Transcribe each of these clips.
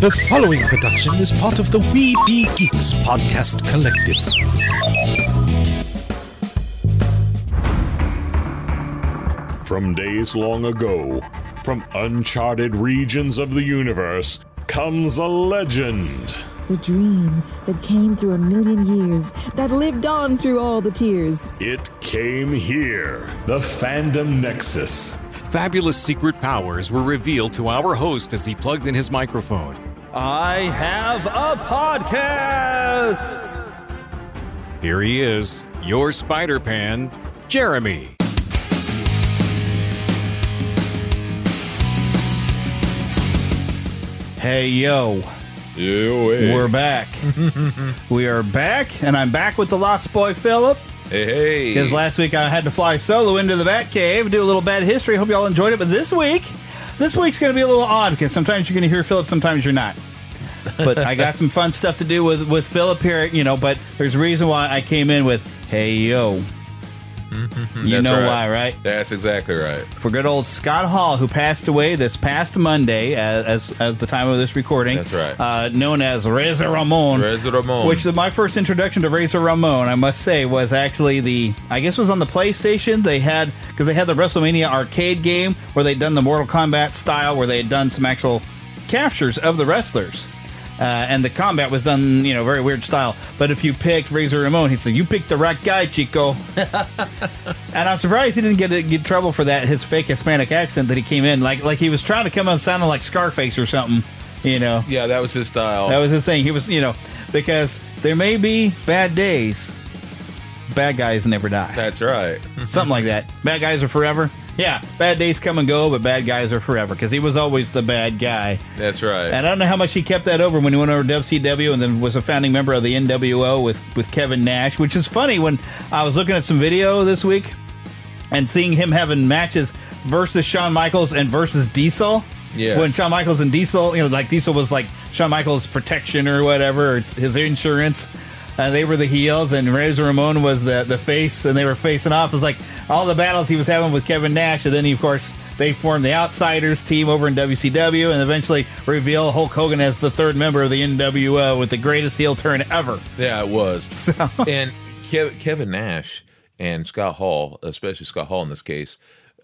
The following production is part of the We Be Geeks podcast collective. From days long ago, from uncharted regions of the universe, comes a legend. The dream that came through a million years, that lived on through all the tears. It came here, the Fandom Nexus. Fabulous secret powers were revealed to our host as he plugged in his microphone. I have a podcast. Here he is, your Spider Pan, Jeremy. Hey, yo. yo, We're back. we are back, and I'm back with the Lost Boy Philip. Hey, hey. Because last week I had to fly solo into the Batcave, do a little bad history. Hope y'all enjoyed it. But this week, this week's going to be a little odd because sometimes you're going to hear Philip, sometimes you're not. But I got some fun stuff to do with with Philip here, you know. But there's a reason why I came in with "Hey yo." You know right. why, right? That's exactly right. For good old Scott Hall, who passed away this past Monday, as as, as the time of this recording. That's right. Uh, known as Razor Ramon. Razor Ramon. Which my first introduction to Razor Ramon, I must say, was actually the I guess was on the PlayStation. They had because they had the WrestleMania arcade game where they'd done the Mortal Kombat style, where they had done some actual captures of the wrestlers. Uh, and the combat was done, you know, very weird style. But if you picked Razor Ramon, he said, "You picked the right guy, Chico." and I'm surprised he didn't get get trouble for that his fake Hispanic accent that he came in like like he was trying to come on sounding like Scarface or something. You know, Yeah, that was his style. that was his thing. He was, you know, because there may be bad days, bad guys never die. That's right. Something like that. Bad guys are forever. Yeah, bad days come and go, but bad guys are forever because he was always the bad guy. That's right. And I don't know how much he kept that over when he went over to WCW and then was a founding member of the NWO with, with Kevin Nash, which is funny when I was looking at some video this week and seeing him having matches versus Shawn Michaels and versus Diesel. Yes. When Shawn Michaels and Diesel, you know, like Diesel was like Shawn Michaels' protection or whatever, or it's his insurance. Uh, they were the heels, and Razor Ramon was the the face, and they were facing off. It was like all the battles he was having with Kevin Nash, and then he, of course they formed the Outsiders team over in WCW, and eventually reveal Hulk Hogan as the third member of the NWO with the greatest heel turn ever. yeah, it was. And Kev- Kevin Nash and Scott Hall, especially Scott Hall in this case,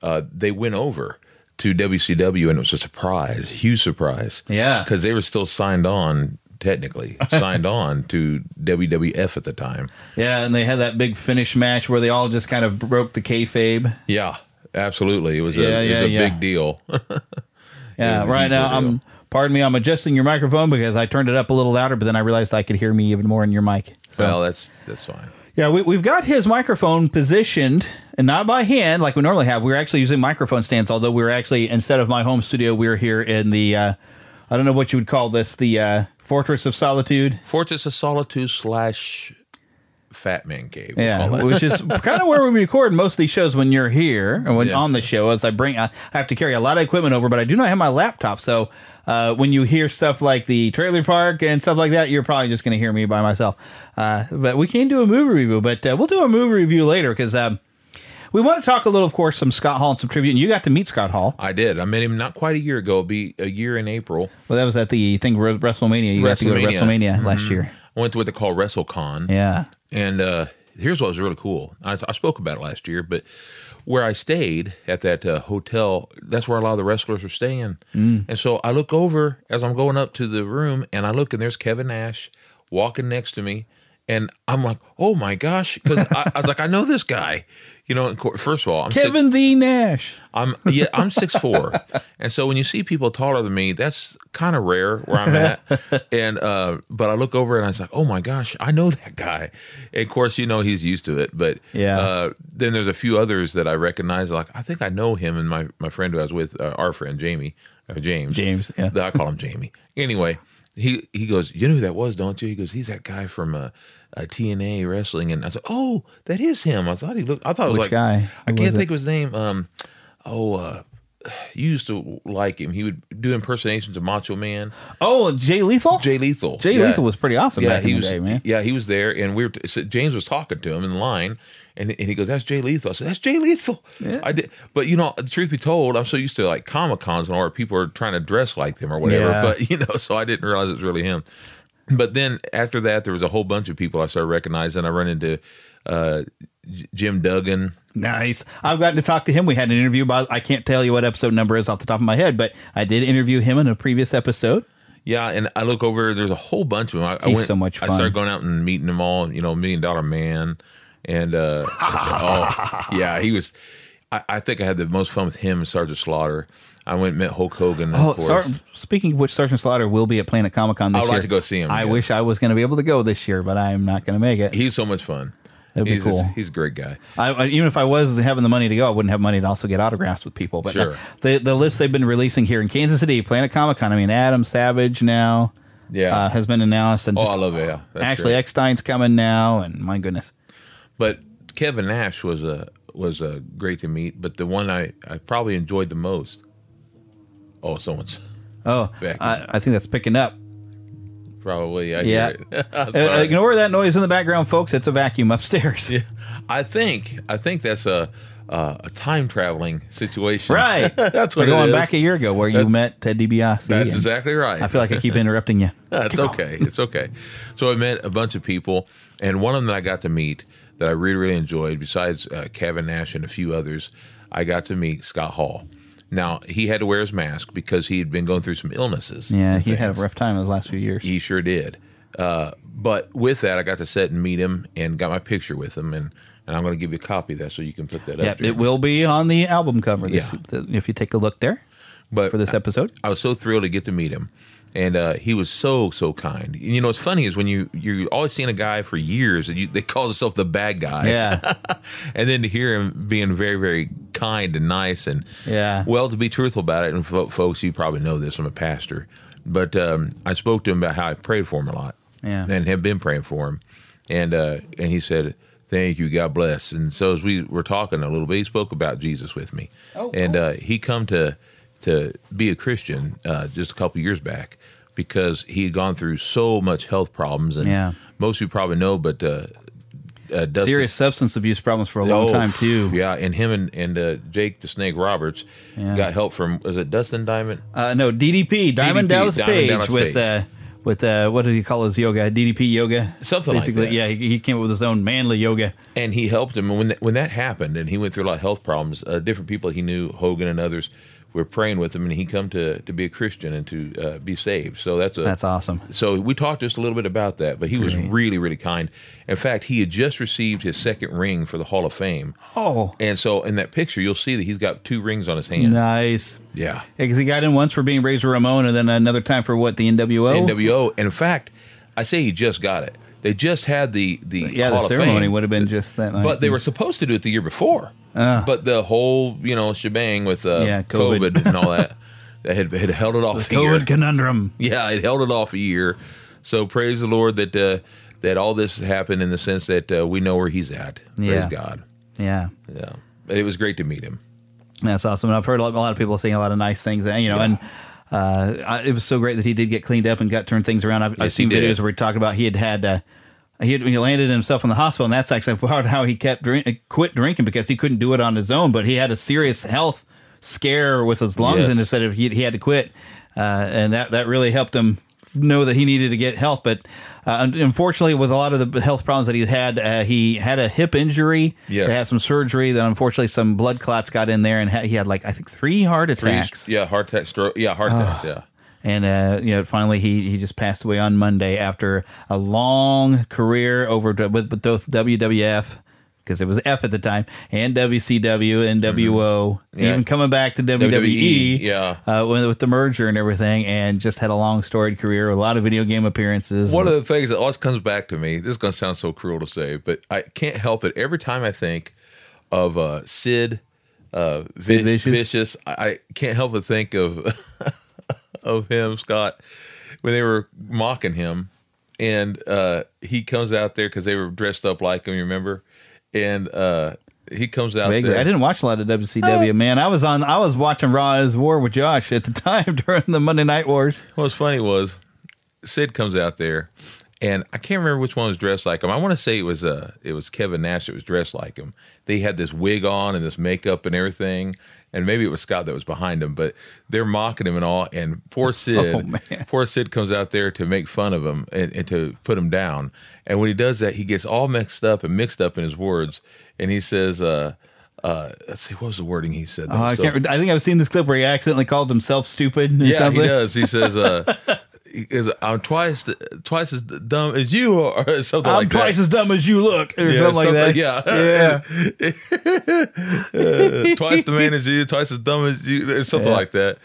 uh, they went over to WCW, and it was a surprise, huge surprise. Yeah. because they were still signed on. Technically signed on to WWF at the time. Yeah, and they had that big finish match where they all just kind of broke the kayfabe. Yeah, absolutely. It was a, Yeah, it yeah, was a yeah. big deal. Yeah, right now ordeal. I'm. Pardon me, I'm adjusting your microphone because I turned it up a little louder, but then I realized I could hear me even more in your mic. So, well, that's that's fine. yeah, we, we've got his microphone positioned, and not by hand like we normally have. We're actually using microphone stands, although we're actually instead of my home studio, we're here in the. Uh, I don't know what you would call this, the uh, Fortress of Solitude. Fortress of Solitude slash Fat Man Cave. we'll Yeah, which is kind of where we record most of these shows when you're here and when Yeah. on the show. As I bring, I have to carry a lot of equipment over, but I do not have my laptop. So uh, when you hear stuff like the trailer park and stuff like that, you're probably just going to hear me by myself. Uh, but we can do a movie review, but uh, we'll do a movie review later because um, we want to talk a little, of course, some Scott Hall and some tribute. And you got to meet Scott Hall. I did. I met him not quite a year ago. It'll be a year in April. Well, that was at the thing Re- WrestleMania. You got to go to WrestleMania. WrestleMania last year. I went to what they call WrestleCon. Yeah. And uh, here's what was really cool. I, I spoke about it last year, but where I stayed at that uh, hotel, that's where a lot of the wrestlers were staying. Mm. And so I look over as I'm going up to the room, and I look, and there's Kevin Nash walking next to me, and I'm like, oh my gosh, because I, I was like, I know this guy. You know, first of all, I'm six- Kevin the Nash. I'm yeah, I'm six four, and so when you see people taller than me, that's kind of rare where I'm at. And uh, but I look over and I was like, oh my gosh, I know that guy. And of course, you know he's used to it, but Yeah. Uh, then there's a few others that I recognize. Like I think I know him and my my friend who I was with, uh, our friend Jamie, uh, James, James, yeah. I call him Jamie. Anyway, he he goes, you know who that was, don't you? He goes, he's that guy from uh, uh, TNA wrestling, and I said, oh, that is him. I thought he looked. I thought it was Which like guy? I can't was it? think of his name. Um, oh, uh, you used to like him. He would do impersonations of Macho Man. Oh, Jay Lethal. Jay Lethal. Jay Yeah. Lethal was pretty awesome Yeah, back he in was. the day, man. Yeah, he was there, and we were. So James was talking to him in the line, and, and he goes, "That's Jay Lethal." I said, "That's Jay Lethal." I did, but you know, the truth be told, I'm so used to like comic cons and all where people are trying to dress like them or whatever. Yeah. But you know, so I didn't realize it was really him. But then after that, there was a whole bunch of people I started recognizing. I run into uh, J- Jim Duggan. Nice. I've gotten to talk to him. We had an interview about. I can't tell you what episode number is off the top of my head, but I did interview him in a previous episode. Yeah, and I look over. There's a whole bunch of them. I, I went, so much fun. I started going out and meeting them all. You know, Million Dollar Man, and uh, oh yeah, he was. I, I think I had the most fun with him and Sergeant Slaughter. I went and met Hulk Hogan. Of Oh, course. Sar- speaking of which, Sergeant Slaughter will be at Planet Comic Con this year. I would year. like to go see him, I yeah. wish I was going to be able to go this year, but I'm not going to make it. He's so much fun. That'd be he's, cool. He's a great guy. I, I, even if I was having the money to go, I wouldn't have money to also get autographs with people. But Sure. uh, the the list they've been releasing here in Kansas City, Planet Comic Con. I mean, Adam Savage now, Yeah. uh, has been announced, and Oh, just- I love it. Yeah, that's Ashley great. Eckstein's coming now, and my goodness, But Kevin Nash was a was a great to meet. But the one I, I probably enjoyed the most. Oh, someone's oh, Back. I, I think that's picking up. probably. I Yeah. hear it. Uh, ignore that noise in the background, folks. It's a vacuum upstairs. Yeah, I think I think that's a uh, a time traveling situation. Right. that's what We're going back a year ago where you met Ted DiBiase. That's exactly right. I feel like I keep interrupting you. That's okay. It's okay. So I met a bunch of people, and one of them that I got to meet that I really really enjoyed, besides uh, Kevin Nash and a few others, I got to meet Scott Hall. Now he had to wear his mask because he had been going through some illnesses. Yeah, he had a rough time in the last few years. He sure did. Uh, but with that, I got to sit and meet him and got my picture with him, and, and I'm going to give you a copy of that so you can put that Yeah, up. it will be on the album cover. This, Yeah. if you take a look there But for this episode. I was so thrilled to get to meet him, and uh, he was so so kind. And, you know, what's funny is when you you're always seeing a guy for years, and you, they call himself the bad guy. Yeah, and then to hear him being very very kind and nice and Yeah. well to be truthful about it and fo- folks you probably know this i'm a pastor but um, i spoke to him about how i prayed for him a lot Yeah. and have been praying for him and uh, and he said thank you god bless and so as we were talking a little bit he spoke about jesus with me Oh, and cool. uh, he come to to be a christian uh, just a couple years back because he had gone through so much health problems and Yeah. most of you probably know but uh, uh, Dustin- serious substance abuse problems for a long Oh, time too. Yeah, and him and and uh, Jake the Snake Roberts Yeah. got help from was it Dustin Diamond? Uh, no, DDP, Diamond DDP, Dallas Diamond Page Dallas with Page. uh, with uh, what did he call his yoga? DDP yoga, Something like Basically, that. Yeah, he, he came up with his own manly yoga. And he helped him and when that, when that happened, and he went through a lot of health problems. Uh, different people he knew, Hogan and others, were praying with him, and he come to to be a Christian and to uh, be saved. So that's a That's awesome. So we talked just a little bit about that, but he was really really kind. In fact, he had just received his second ring for the Hall of Fame, Oh, and so in that picture you'll see that he's got two rings on his hand. nice. Yeah. Because he got in once for being Razor Ramon, and then another time for what the NWO. NWO. And in fact, I say he just got it. They just had the the yeah, Hall the ceremony Fame, would have been just that night. but they were supposed to do it the year before. Uh. but the whole you know shebang with uh, Yeah, COVID. COVID. and all that, they had, had held it off a year. COVID conundrum. Yeah, it held it off a year. So praise the Lord that uh, that all this happened in the sense that uh, we know where He's at. Praise Yeah. God. Yeah. Yeah, but it was great to meet him. That's awesome. And I've heard a lot, a lot of people saying a lot of nice things, and you know, and uh, I, it was so great that he did get cleaned up and got turned things around. I've, I've Yes, he seen videos where he talked about he had had uh, he had he landed himself in the hospital, and that's actually part of how he kept drink, quit drinking because he couldn't do it on his own. But he had a serious health scare with his lungs, Yes. and instead of he, he had to quit, uh, and that that really helped him know that he needed to get help. But uh, unfortunately, with a lot of the health problems that he's had, uh, he had a hip injury. Yes. He had some surgery. Then unfortunately, some blood clots got in there, and ha- he had like I think three heart Three- attacks. yeah, heart attack, stroke. Yeah, heart attacks. Yeah, And uh, you know, finally he he just passed away on Monday after a long career over with, with both WWF because it was F at the time and WCW and WO, Mm-hmm. Yeah. even coming back to WWE, WWE, yeah. uh, with, with the merger and everything, and just had a long storied career, a lot of video game appearances. One of the things that always comes back to me, this is going to sound so cruel to say, but I can't help it. Every time I think of uh, Sid, uh, Sid Vi- Vicious? Vicious, I, I can't help but think of of him, Scott, when they were mocking him, and uh, he comes out there because they were dressed up like him. You remember? And uh, he comes out Vaguely. there. I didn't watch a lot of WCW, man. I was on. I was watching Raw is War with Josh at the time during the Monday Night Wars. What was funny was Sid comes out there, and I can't remember which one was dressed like him. I want to say it was uh it was Kevin Nash that was dressed like him. They had this wig on and this makeup and everything, and maybe it was Scott that was behind him. But they're mocking him and all. And poor Sid, Oh, poor Sid comes out there to make fun of him and, and to put him down. And when he does that, he gets all mixed up and mixed up in his words, and he says. uh uh, let's see, what was the wording he said? Oh, I so-. I think I've seen this clip where he accidentally calls himself stupid. Yeah, something. he does. He says, uh, is, "I'm twice twice as dumb as you are," or something I'm like that. twice as dumb as you look, or Yeah, something like that. Yeah, Yeah. Uh, twice the man as you, twice as dumb as you, or something Yeah. like that.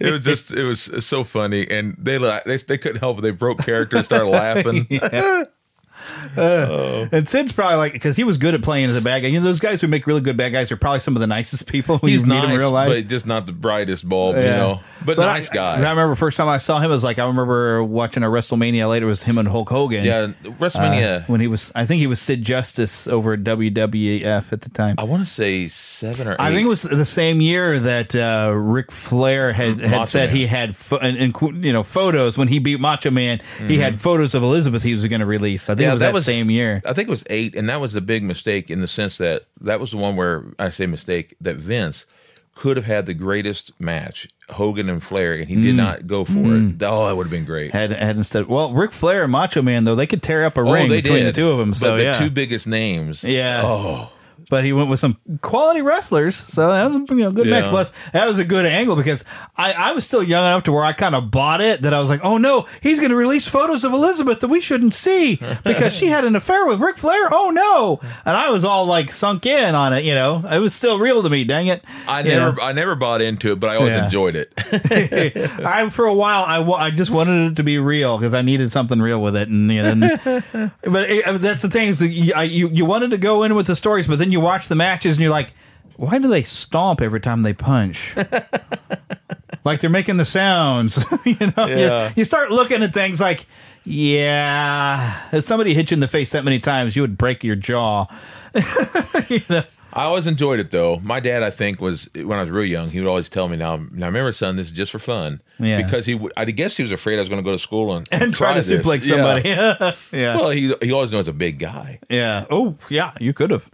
It was just, it was so funny, and they like they, they couldn't help it. They broke character and started laughing. And Sid's probably like because he was good at playing as a bad guy. You know, those guys who make really good bad guys are probably some of the nicest people when He's you meet in nice, real life. but just not the brightest bulb, you know. But, nice I, guy. I remember first time I saw him it was like I remember watching a WrestleMania later it was him and Hulk Hogan. yeah, WrestleMania. Uh, when he was, I think he was Sid Justice over at WWF at the time. I want to say seven or eight. I think it was the same year that uh, Ric Flair had, had Macho said Man. he had pho- and, and, you know photos when he beat Macho Man. He had photos of Elizabeth he was going to release. I think it was that, same year. I think it was eight, and that was the big mistake in the sense that that was the one where I say mistake that Vince could have had the greatest match, Hogan and Flair, and he Mm. did not go for it. Oh, that would have been great. Had had instead. Well, Ric Flair and Macho Man though they could tear up a oh, ring between did. the two of them. So but the yeah, two biggest names. yeah. Oh, but he went with some quality wrestlers, so that was a you know, good match. Plus, that was a good angle because I, I was still young enough to where I kind of bought it. That I was like, oh no, he's going to release photos of Elizabeth that we shouldn't see because she had an affair with Ric Flair. Oh no! And I was all like sunk in on it. You know, it was still real to me. Dang it! I You never, know? I never bought into it, but I always Yeah. enjoyed it. I for a while I, wa- I just wanted it to be real because I needed something real with it, and you know, and- but it, that's the thing is you, I- you you wanted to go in with the stories, but then you watch the matches and you're like, why do they stomp every time they punch? like they're making the sounds, you know. You- Yeah. You, start looking at things like, yeah, if somebody hit you in the face that many times, you would break your jaw. you know? I always enjoyed it though. My dad, I think, was when I was real young. He would always tell me, "Now, now, remember, son, this is just for fun." Yeah. Because he, would, I guess, he was afraid I was going to go to school and, And try to this. suplex Yeah. somebody. yeah. Well, he he always knows a big guy. Yeah. Oh, yeah. You could have.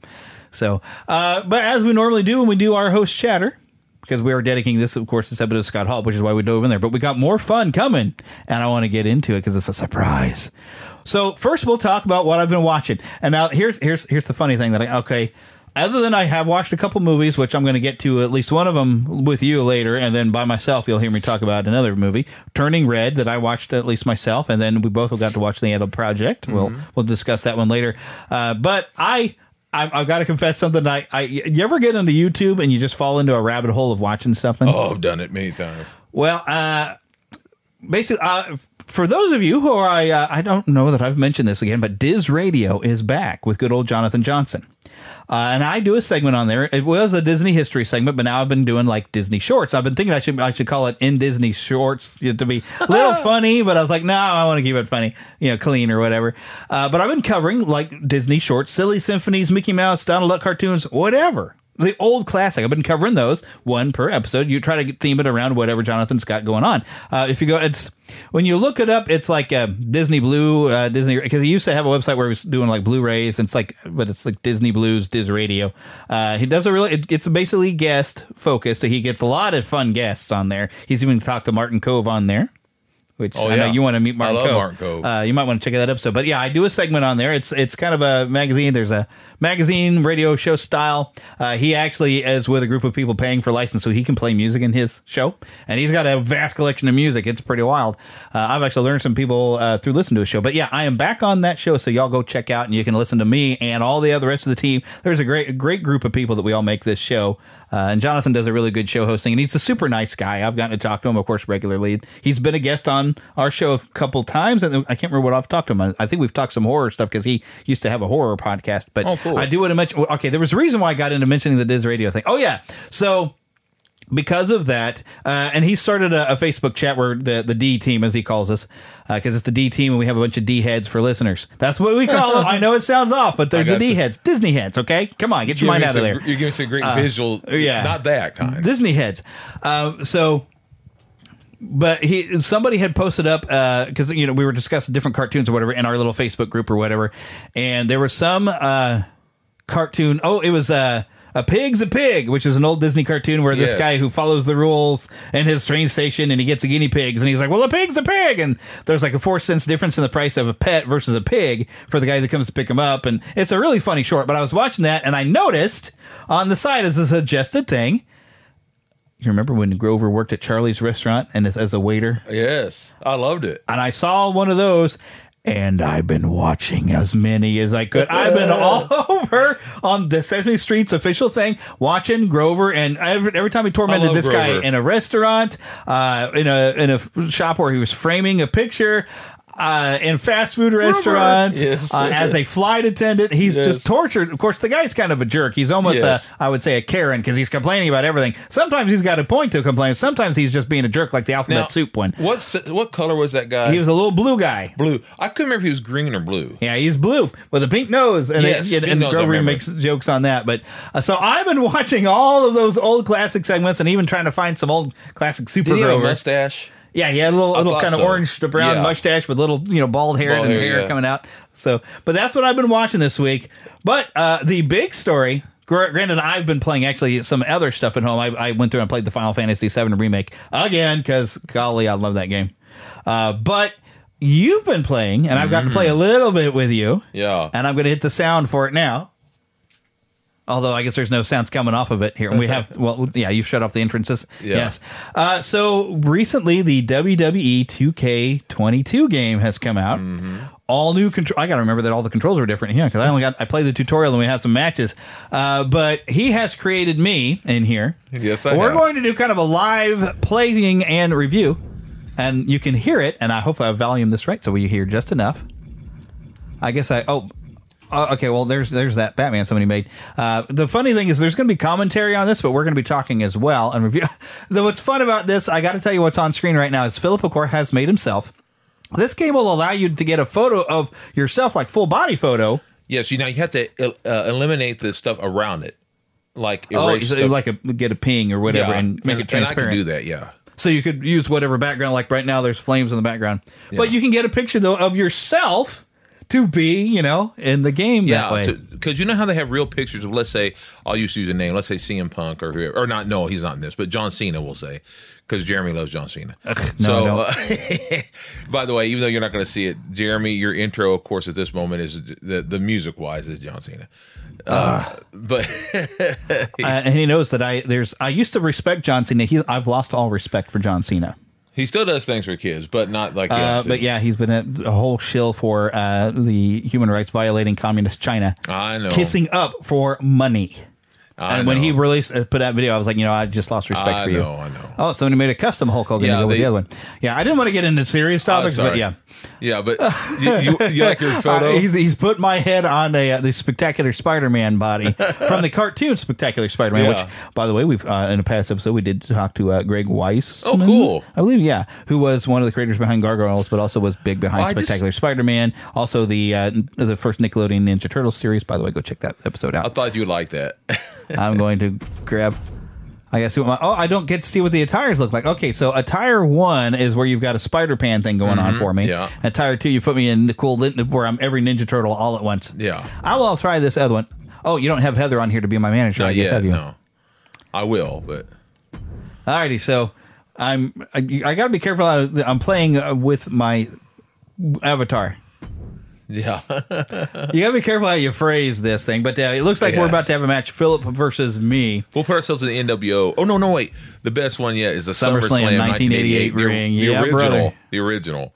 So, uh, but as we normally do when we do our host chatter, because we are dedicating this, of course, this episode of Scott Hall, which is why we dove in there. But we got more fun coming, and I want to get into it because it's a surprise. So first, we'll talk about what I've been watching. And now here's here's here's the funny thing that I okay. Other than I have watched a couple movies, which I'm going to get to at least one of them with you later, and then by myself, you'll hear me talk about another movie, Turning Red, that I watched at least myself, and then we both got to watch the Adult Project. We'll we'll discuss that one later. Uh, but I. I- I've got to confess something. I, I, you ever get into YouTube and you just fall into a rabbit hole of watching something? Oh, I've done it many times. Well, uh, basically, uh, for those of you who are, I, uh, I don't know that I've mentioned this again, but Diz Radio is back with good old Jonathan Johnson. Uh, and I do a segment on there. It was a Disney history segment, but now I've been doing like Disney shorts. I've been thinking I should I should call it in Disney shorts you know, to be a little funny, but I was like, no, I want to keep it funny, you know, clean or whatever. Uh, but I've been covering like Disney shorts, silly symphonies, Mickey Mouse, Donald Duck cartoons, whatever. The old classic. I've been covering those one per episode. You try to theme it around whatever Jonathan's got going on. Uh, if you go, it's when you look it up, it's like uh, Disney Blue, uh, Disney because he used to have a website where he was doing like Blu-rays. And it's like, but it's like Disney Blues, Diz Radio. Uh, he does a really. It, it's basically guest focused. So he gets a lot of fun guests on there. He's even talked to Martin Kove on there. Which Oh, I know you want to meet Martin I love Kove. Martin Kove. Uh, you might want to check out that episode. But yeah, I do a segment on there. It's it's kind of a magazine. There's a magazine radio show style. Uh, he actually is with a group of people paying for license so he can play music in his show, and he's got a vast collection of music. It's pretty wild. Uh, I've actually learned some people uh, through listening to his show. But yeah, I am back on that show, so y'all go check out and you can listen to me and all the other rest of the team. There's a great great group of people that we all make this show. Uh, and Jonathan does a really good show hosting, and he's a super nice guy. I've gotten to talk to him, of course, regularly. He's been a guest on our show a couple times, and I can't remember what I've talked to him. on. I think we've talked some horror stuff because he used to have a horror podcast. But Oh, cool. I do want to mention. Okay, there was a reason why I got into mentioning the Diz Radio thing. Oh yeah, so because of that, uh, and he started a, a Facebook chat where the the D team, as he calls us, because it's the D team, and we have a bunch of D heads for listeners. That's what we call them. I know it sounds off, but they're the D heads, Disney heads. Okay, come on, get your mind out of some- there. You're giving us a great Uh, visual. yeah. Not that kind. Disney heads. Um, so, but he somebody had posted up because you know we were discussing different cartoons or whatever in our little Facebook group or whatever, and there was some uh, cartoon. Oh, it was uh, a pig's a pig, which is an old Disney cartoon where this Yes. guy who follows the rules in his train station and he gets a guinea pigs and he's like, well, a pig's a pig, and there's like a four cents difference in the price of a pet versus a pig for the guy that comes to pick him up, and it's a really funny short. But I was watching that and I noticed on the side as a suggested thing. You remember when Grover worked at Charlie's restaurant and as, as a waiter? yes, I loved it. And I saw one of those, and I've been watching as many as I could. I've been all over on the Sesame Street's official thing, watching Grover, and every, every time he tormented this guy in a restaurant, uh, in a in a shop where he was framing a picture. Uh, in fast food restaurants, Yes. uh, as a flight attendant, he's Yes. just tortured. Of course, the guy's kind of a jerk. He's almost Yes. a, I would say, a Karen because he's complaining about everything. Sometimes he's got a point to complain. Sometimes he's just being a jerk, like the alphabet Now, soup one. What's what color was that guy? He was a little blue guy. blue. I couldn't remember if he was green or blue. Yeah, he's blue with a pink nose, and, Yes, it, and, pink and nose, Grover makes jokes on that. But uh, so I've been watching all of those old classic segments, and even trying to find some old classic Super Did he have a Grover. mustache? Yeah, he had a little, I little thought kind of so. orange to brown Yeah. mustache with little, you know, bald hair Bald and hair, hair yeah. coming out. So, but that's what I've been watching this week. But uh, the big story. gr- Granted, I've been playing actually some other stuff at home. I, I went through and played the Final Fantasy VII remake again because golly, I love that game. Uh, but you've been playing, and I've gotten to play a little bit with you. Mm-hmm. Yeah. And I'm going to hit the sound for it now. Although I guess there's no sounds coming off of it here. We have, well, yeah, you've shut off the entrances. Yeah. Yes. Uh, so recently, the WWE 2K22 game has come out. Mm-hmm. All new control. I got to remember that all the controls are different here because I only got I played the tutorial and we had some matches. Uh, but he has created me in here. Yes, I We're have. going to do kind of a live playing and review, and you can hear it. And I hopefully I've volumed this right so you hear just enough. I guess I oh. Uh, okay, well, there's there's that Batman somebody made. Uh, the funny thing is, there's going to be commentary on this, but we're going to be talking as well and review. Though what's fun about this, I got to tell you, what's on screen right now is Philip O'Core has made himself. This game will allow you to get a photo of yourself, like full body photo. Yes, you know you have to uh, eliminate the stuff around it, like Oh, so like a get a PNG or whatever, Yeah, and make it And transparent. I can do that. Yeah. So you could use whatever background. Like right now, there's flames in the background, but you can get a picture though of yourself to be, you know, in the game that way. because you know how they have real pictures of, let's say, I'll to use a name, let's say CM Punk or whoever, or not, no, he's not in this, but John Cena, we'll say, because Jeremy loves John Cena. no, so, I uh, by the way, even though you're not going to see it, Jeremy, your intro, of course, at this moment is the the music wise is John Cena. Uh, but uh, and he knows that I there's I used to respect John Cena. He, I've lost all respect for John Cena. He still does things for kids, but not like. Uh, but yeah, he's been a, a whole shill for uh, the human rights violating communist China. I know. Kissing up for money. I and when he released uh, put that video, I was like, you know, I just lost respect I for you. know, I know. Oh, somebody made a custom Hulk Hogan Yeah, to go with they- the other one. Yeah, I didn't want to get into serious topics, but yeah. yeah, but you, you, you like your photo? Uh, he's, he's put my head on a, uh, the spectacular Spider-Man body from the cartoon Spectacular Spider-Man. Yeah. Which, by the way, we've uh, in a past episode we did talk to uh, Greg Weiss. Oh, cool. I believe, yeah, who was one of the creators behind Gargoyles, but also was big behind just- Spectacular Spider-Man. Also, the uh, the first Nickelodeon Ninja Turtles series. By the way, go check that episode out. I thought you'd like that. I'm going to grab. I guess what my oh I don't get to see what the attires look like. Okay, so attire one is where you've got a Spider Pan thing going on for me. Mm-hmm. yeah. Attire two, you put me in the cool where I'm every Ninja Turtle all at once. Yeah. I will try this other one. Oh, you don't have Heather on here to be my manager, I Not guess, yet, have you? no. I will, but Alrighty, so I'm I, I got to be careful. I- I'm playing uh, with my avatar. Yeah. You got to be careful how you phrase this thing. But uh, it looks like we're about to have a match: Philip versus me. We'll put ourselves in the NWO. Oh no, no, wait. The best one yet is the SummerSlam SummerSlam 1988 the, ring. The Yeah, original. brother. The original.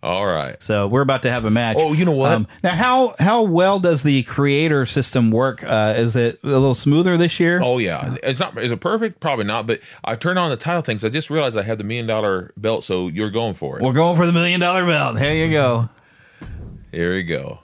All right. So we're about to have a match. Um, Oh, you know what? now, how how well does the creator system work? Uh, is it a little smoother this year? Oh yeah. It's not. Is it perfect? Probably not. But I turned on the title things. I just realized I had the million dollar belt. So you're going for it. We're going for the million dollar belt. There you go. Here we go.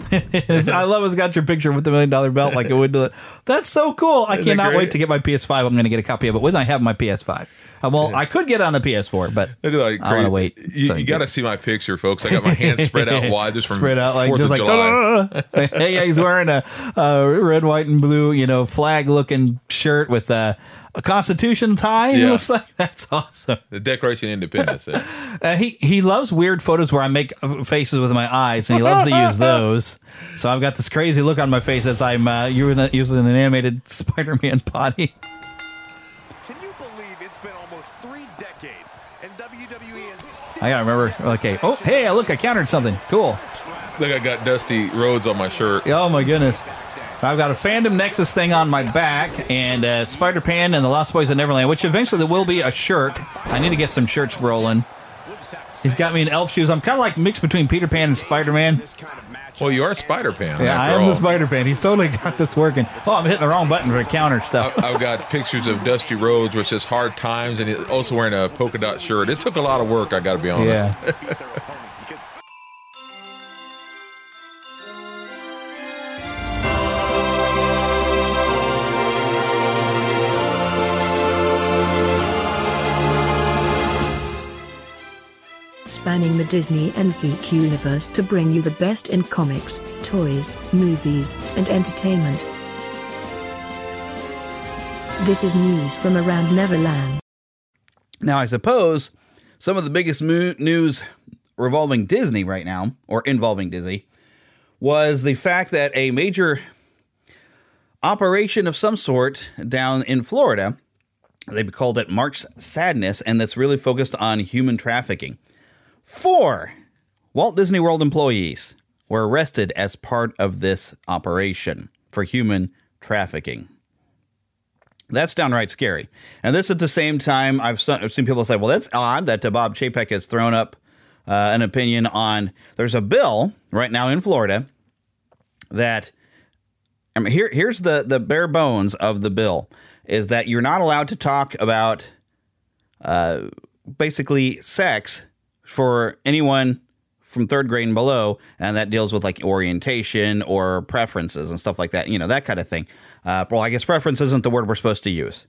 I love it's got your picture with the million dollar belt like it would. do- That's so cool. I Isn't cannot wait to get my PS5. I'm going to get a copy of it when I have my PS5. Uh, well, I could get on the PS4, but Look at that. I want to wait. You, you got to see my picture, folks. I got my hands spread out wide just from spread out like 4th just like July. yeah, he's wearing a, a red, white, and blue, you know, flag looking shirt with a, a Constitution tie. It Yeah. looks like that's awesome. The Declaration of Independence. yeah. Uh, he he loves weird photos where I make uh, faces with my eyes, and he loves to use those. So I've got this crazy look on my face as I'm uh, using, using an animated Spider-Man body. Can you believe it's been almost three decades and WWE is still I gotta remember. Okay. Oh, hey, look, I countered something. Cool. Look, I got Dusty Rhodes on my shirt. Oh my goodness. I've got a Fandom Nexus thing on my back, and uh, Spider Pan and the Lost Boys of Neverland, which eventually there will be a shirt. I need to get some shirts rolling. He's got me in elf shoes. I'm kind of like mixed between Peter Pan and Spider Man. Well, you are Spider Pan. Yeah, I am the Spider Pan. He's totally got this working. Oh, I'm hitting the wrong button for the counter stuff. I've got pictures of Dusty Rhodes, which is hard times, and he's also wearing a polka dot shirt. It took a lot of work, I got to be honest. yeah. Spanning the Disney and geek universe to bring you the best in comics, toys, movies, and entertainment. This is news from around Neverland. Now, I suppose some of the biggest mo- news revolving Disney right now, or involving Disney, was the fact that a major operation of some sort down in Florida, they called it March Sadness, and that's really focused on human trafficking. Four Walt Disney World employees were arrested as part of this operation for human trafficking. That's downright scary. And this at the same time, I've, se- I've seen people say, well, that's odd that uh, Bob Chapek has thrown up uh, an opinion on. There's a bill right now in Florida that. I mean, here, here's the, the bare bones of the bill is that you're not allowed to talk about uh, basically sex for anyone from third grade and below, and that deals with like orientation or preferences and stuff like that. You know, that kind of thing. Uh, well, I guess preference isn't the word we're supposed to use.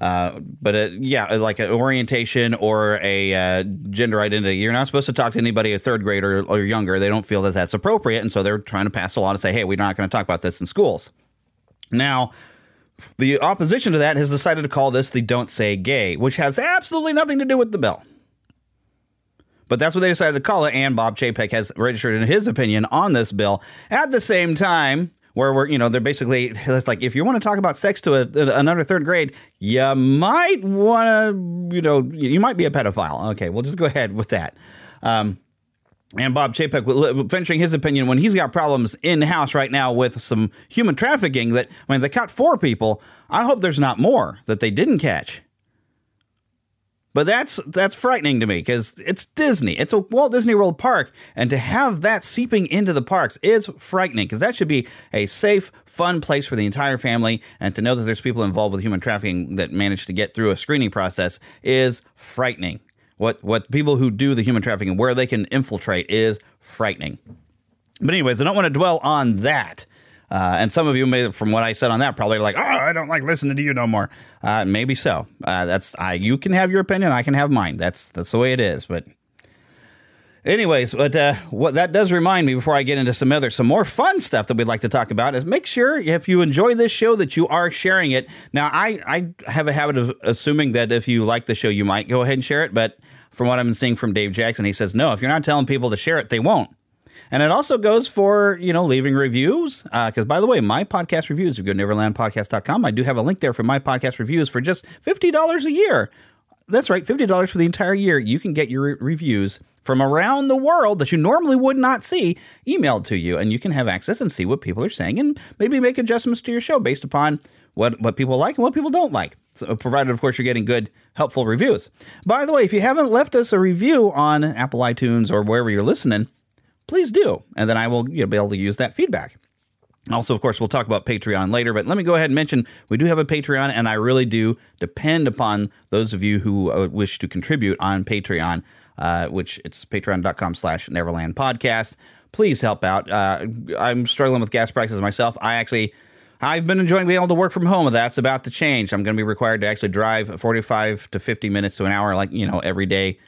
Uh, but uh, yeah, like an orientation or a uh, gender identity, you're not supposed to talk to anybody a third grade or, or younger. They don't feel that that's appropriate, and so they're trying to pass a law to say, "Hey, we're not going to talk about this in schools." Now, the opposition to that has decided to call this the "Don't Say Gay," which has absolutely nothing to do with the bill. But that's what they decided to call it, and Bob Chapek has registered in his opinion on this bill. At the same time, where we're, you know, they're basically, it's like if you want to talk about sex to a, another third grade, you might want to, you know, you might be a pedophile. Okay, we'll just go ahead with that. Um, and Bob Chapek venturing his opinion when he's got problems in house right now with some human trafficking. That I mean, they caught four people. I hope there's not more that they didn't catch. But that's that's frightening to me because it's Disney. It's a Walt Disney World park, and to have that seeping into the parks is frightening because that should be a safe, fun place for the entire family. And to know that there's people involved with human trafficking that manage to get through a screening process is frightening. What what people who do the human trafficking where they can infiltrate is frightening. But anyways, I don't want to dwell on that. Uh, and some of you may, from what I said on that, probably like, oh, I don't like listening to you no more. Uh, maybe so. Uh, that's I. You can have your opinion. I can have mine. That's that's the way it is. But anyways, but uh, what that does remind me before I get into some other, some more fun stuff that we'd like to talk about is make sure if you enjoy this show that you are sharing it. Now, I I have a habit of assuming that if you like the show, you might go ahead and share it. But from what been seeing from Dave Jackson, he says no. If you're not telling people to share it, they won't. And it also goes for, you know, leaving reviews. Uh, because, by the way, my podcast reviews, if you go to neverlandpodcast.com, I do have a link there for my podcast reviews for just $50 a year That's right, $50 for the entire year. You can get your re- reviews from around the world that you normally would not see emailed to you. And you can have access and see what people are saying and maybe make adjustments to your show based upon what, what people like and what people don't like. So, provided, of course, you're getting good, helpful reviews. By the way, if you haven't left us a review on Apple iTunes or wherever you're listening, please do. And then I will you know, be able to use that feedback. Also, of course, we'll talk about Patreon later, but let me go ahead and mention we do have a Patreon, and I really do depend upon those of you who uh, wish to contribute on Patreon, uh, which it's patreon.com slash Neverland Podcast. Please help out. Uh, I'm struggling with gas prices myself. I actually, I've been enjoying being able to work from home, that's about to change. I'm going to be required to actually drive 45 to 50 minutes to an hour, like, you know, every day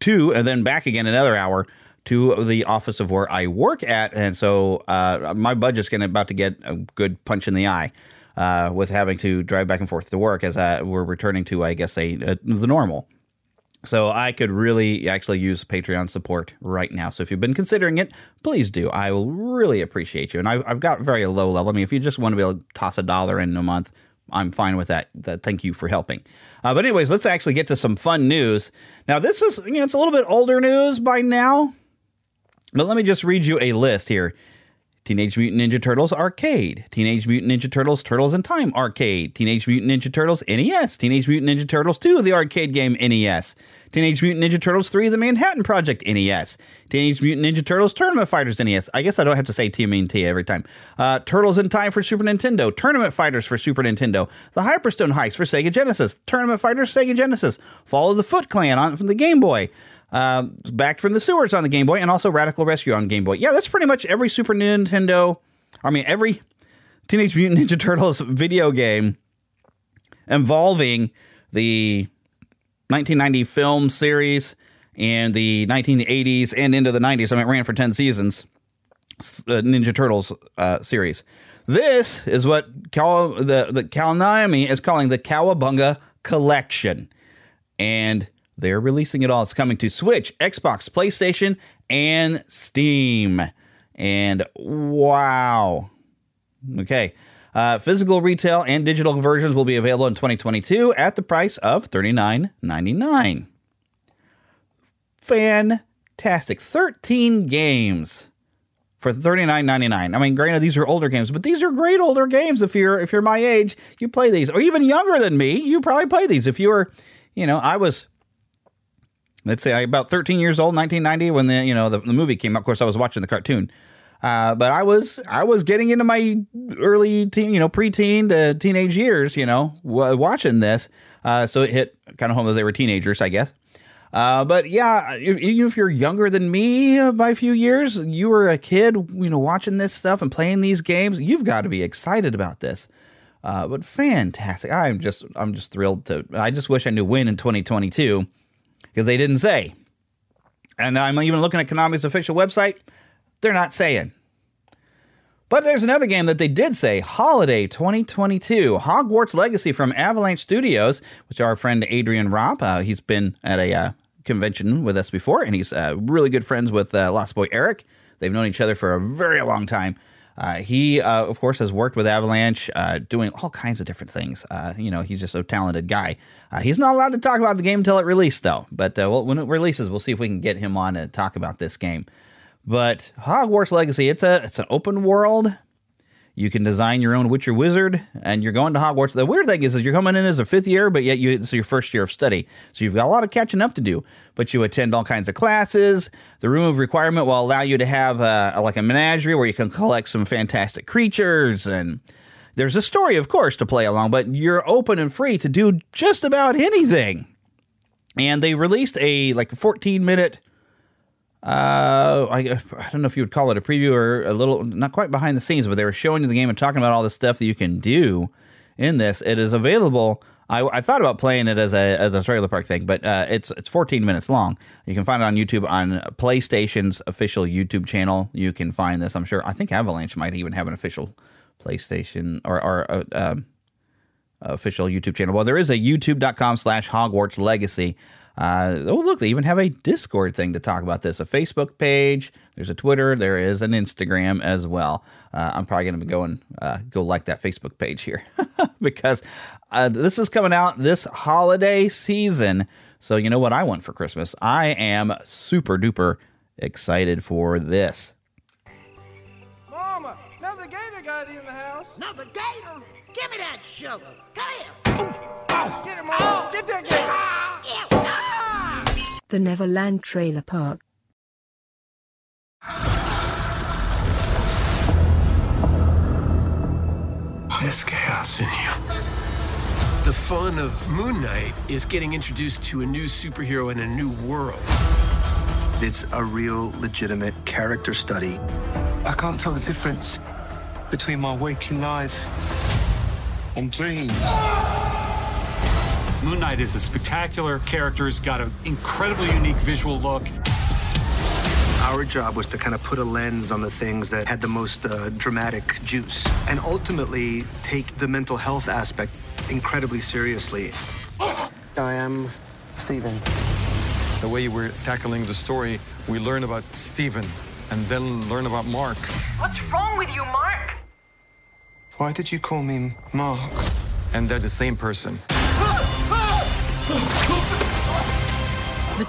to, and then back again another hour to the office of where I work at, and so uh, my budget's going about to get a good punch in the eye uh, with having to drive back and forth to work as uh, we're returning to, I guess, a, a, the normal. So I could really actually use Patreon support right now. So if you've been considering it, please do. I will really appreciate you. And I, I've got very low level. I mean, if you just want to be able to toss a dollar in a month, I'm fine with that. that thank you for helping. Uh, but anyways, let's actually get to some fun news. Now, this is you know it's a little bit older news by now, but let me just read you a list here. Teenage Mutant Ninja Turtles Arcade, Teenage Mutant Ninja Turtles Turtles in Time Arcade, Teenage Mutant Ninja Turtles NES, Teenage Mutant Ninja Turtles 2, the arcade game NES, Teenage Mutant Ninja Turtles 3, the Manhattan Project NES, Teenage Mutant Ninja Turtles Tournament Fighters NES. I guess I don't have to say TMNT every time. Uh, Turtles in Time for Super Nintendo, Tournament Fighters for Super Nintendo, the Hyperstone Heist for Sega Genesis, Tournament Fighters Sega Genesis, Fall of the Foot Clan on from the Game Boy. Uh, back from the sewers on the Game Boy, and also Radical Rescue on Game Boy. Yeah, that's pretty much every Super Nintendo. I mean, every Teenage Mutant Ninja Turtles video game involving the 1990 film series and the 1980s and into the 90s. I mean, it ran for 10 seasons. Uh, Ninja Turtles uh, series. This is what Kawa, the the Kawanami is calling the Cowabunga Collection, and they're releasing it all. It's coming to Switch, Xbox, PlayStation, and Steam. And wow. Okay. Uh, physical retail and digital versions will be available in 2022 at the price of $39.99. Fantastic. 13 games for $39.99. I mean, granted, these are older games, but these are great older games. If you're if you're my age, you play these, or even younger than me, you probably play these. If you were, you know, I was let's say about 13 years old 1990 when the you know the, the movie came out. Of course i was watching the cartoon. Uh, but i was i was getting into my early teen you know preteen to teenage years you know w- watching this. Uh, so it hit kind of home that they were teenagers i guess. Uh, but yeah if, even if you're younger than me by a few years you were a kid you know watching this stuff and playing these games you've got to be excited about this. Uh, but fantastic. I'm just i'm just thrilled to i just wish i knew when in 2022 because they didn't say. And I'm even looking at Konami's official website, they're not saying. But there's another game that they did say Holiday 2022, Hogwarts Legacy from Avalanche Studios, which our friend Adrian Ropp, uh, he's been at a uh, convention with us before, and he's uh, really good friends with uh, Lost Boy Eric. They've known each other for a very long time. Uh, he, uh, of course, has worked with Avalanche, uh, doing all kinds of different things. Uh, you know, he's just a talented guy. Uh, he's not allowed to talk about the game until it released, though. But uh, well, when it releases, we'll see if we can get him on to talk about this game. But Hogwarts Legacy, it's a it's an open world. You can design your own Witcher wizard, and you're going to Hogwarts. The weird thing is, is you're coming in as a fifth year, but yet you, it's your first year of study, so you've got a lot of catching up to do. But you attend all kinds of classes. The room of requirement will allow you to have uh, like a menagerie where you can collect some fantastic creatures, and there's a story, of course, to play along. But you're open and free to do just about anything. And they released a like 14 minute uh, I, I don't know if you would call it a preview or a little, not quite behind the scenes, but they were showing you the game and talking about all the stuff that you can do in this. It is available. I, I thought about playing it as a, as a trailer park thing, but uh, it's it's 14 minutes long. You can find it on YouTube on PlayStation's official YouTube channel. You can find this. I'm sure. I think Avalanche might even have an official PlayStation or, or uh, um, official YouTube channel. Well, there is a YouTube.com slash Hogwarts Legacy. Uh, oh, look, they even have a Discord thing to talk about this, a Facebook page. There's a Twitter. There is an Instagram as well. Uh, I'm probably going to go and uh, go like that Facebook page here because uh, this is coming out this holiday season. So you know what I want for Christmas? I am super duper excited for this. Mama, another gator got in the house. Another gator? Give me that shovel. Come here. Get him, Mama. Get that gator. The Neverland Trailer Park. There's chaos in you. The fun of Moon Knight is getting introduced to a new superhero in a new world. It's a real, legitimate character study. I can't tell the difference between my waking life and dreams. Moon Knight is a spectacular character. He's got an incredibly unique visual look. Our job was to kind of put a lens on the things that had the most uh, dramatic juice and ultimately take the mental health aspect incredibly seriously. I am Stephen. The way we're tackling the story, we learn about Stephen and then learn about Mark. What's wrong with you, Mark? Why did you call me Mark? And they're the same person. The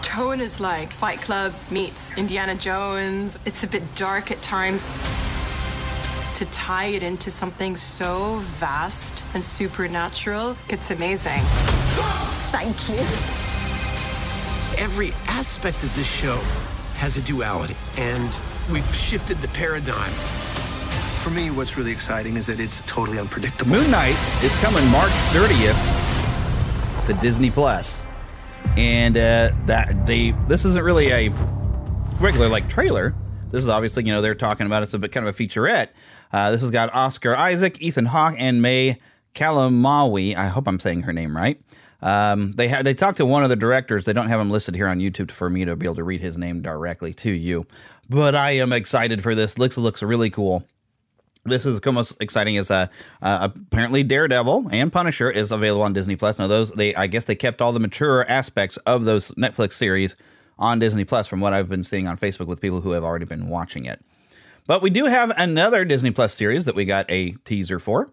tone is like Fight Club meets Indiana Jones. It's a bit dark at times. To tie it into something so vast and supernatural, it's amazing. Thank you. Every aspect of this show has a duality, and we've shifted the paradigm. For me, what's really exciting is that it's totally unpredictable. Moon Knight is coming March 30th to Disney Plus, and uh, that they this isn't really a regular like trailer. This is obviously you know they're talking about it's a bit kind of a featurette. Uh, this has got Oscar Isaac, Ethan Hawke, and May Calamawy. I hope I'm saying her name right. Um, they had they talked to one of the directors. They don't have him listed here on YouTube for me to be able to read his name directly to you. But I am excited for this. Looks looks really cool. This is almost exciting as uh, uh, apparently Daredevil and Punisher is available on Disney Plus. Now those they I guess they kept all the mature aspects of those Netflix series on Disney Plus from what I've been seeing on Facebook with people who have already been watching it. But we do have another Disney Plus series that we got a teaser for.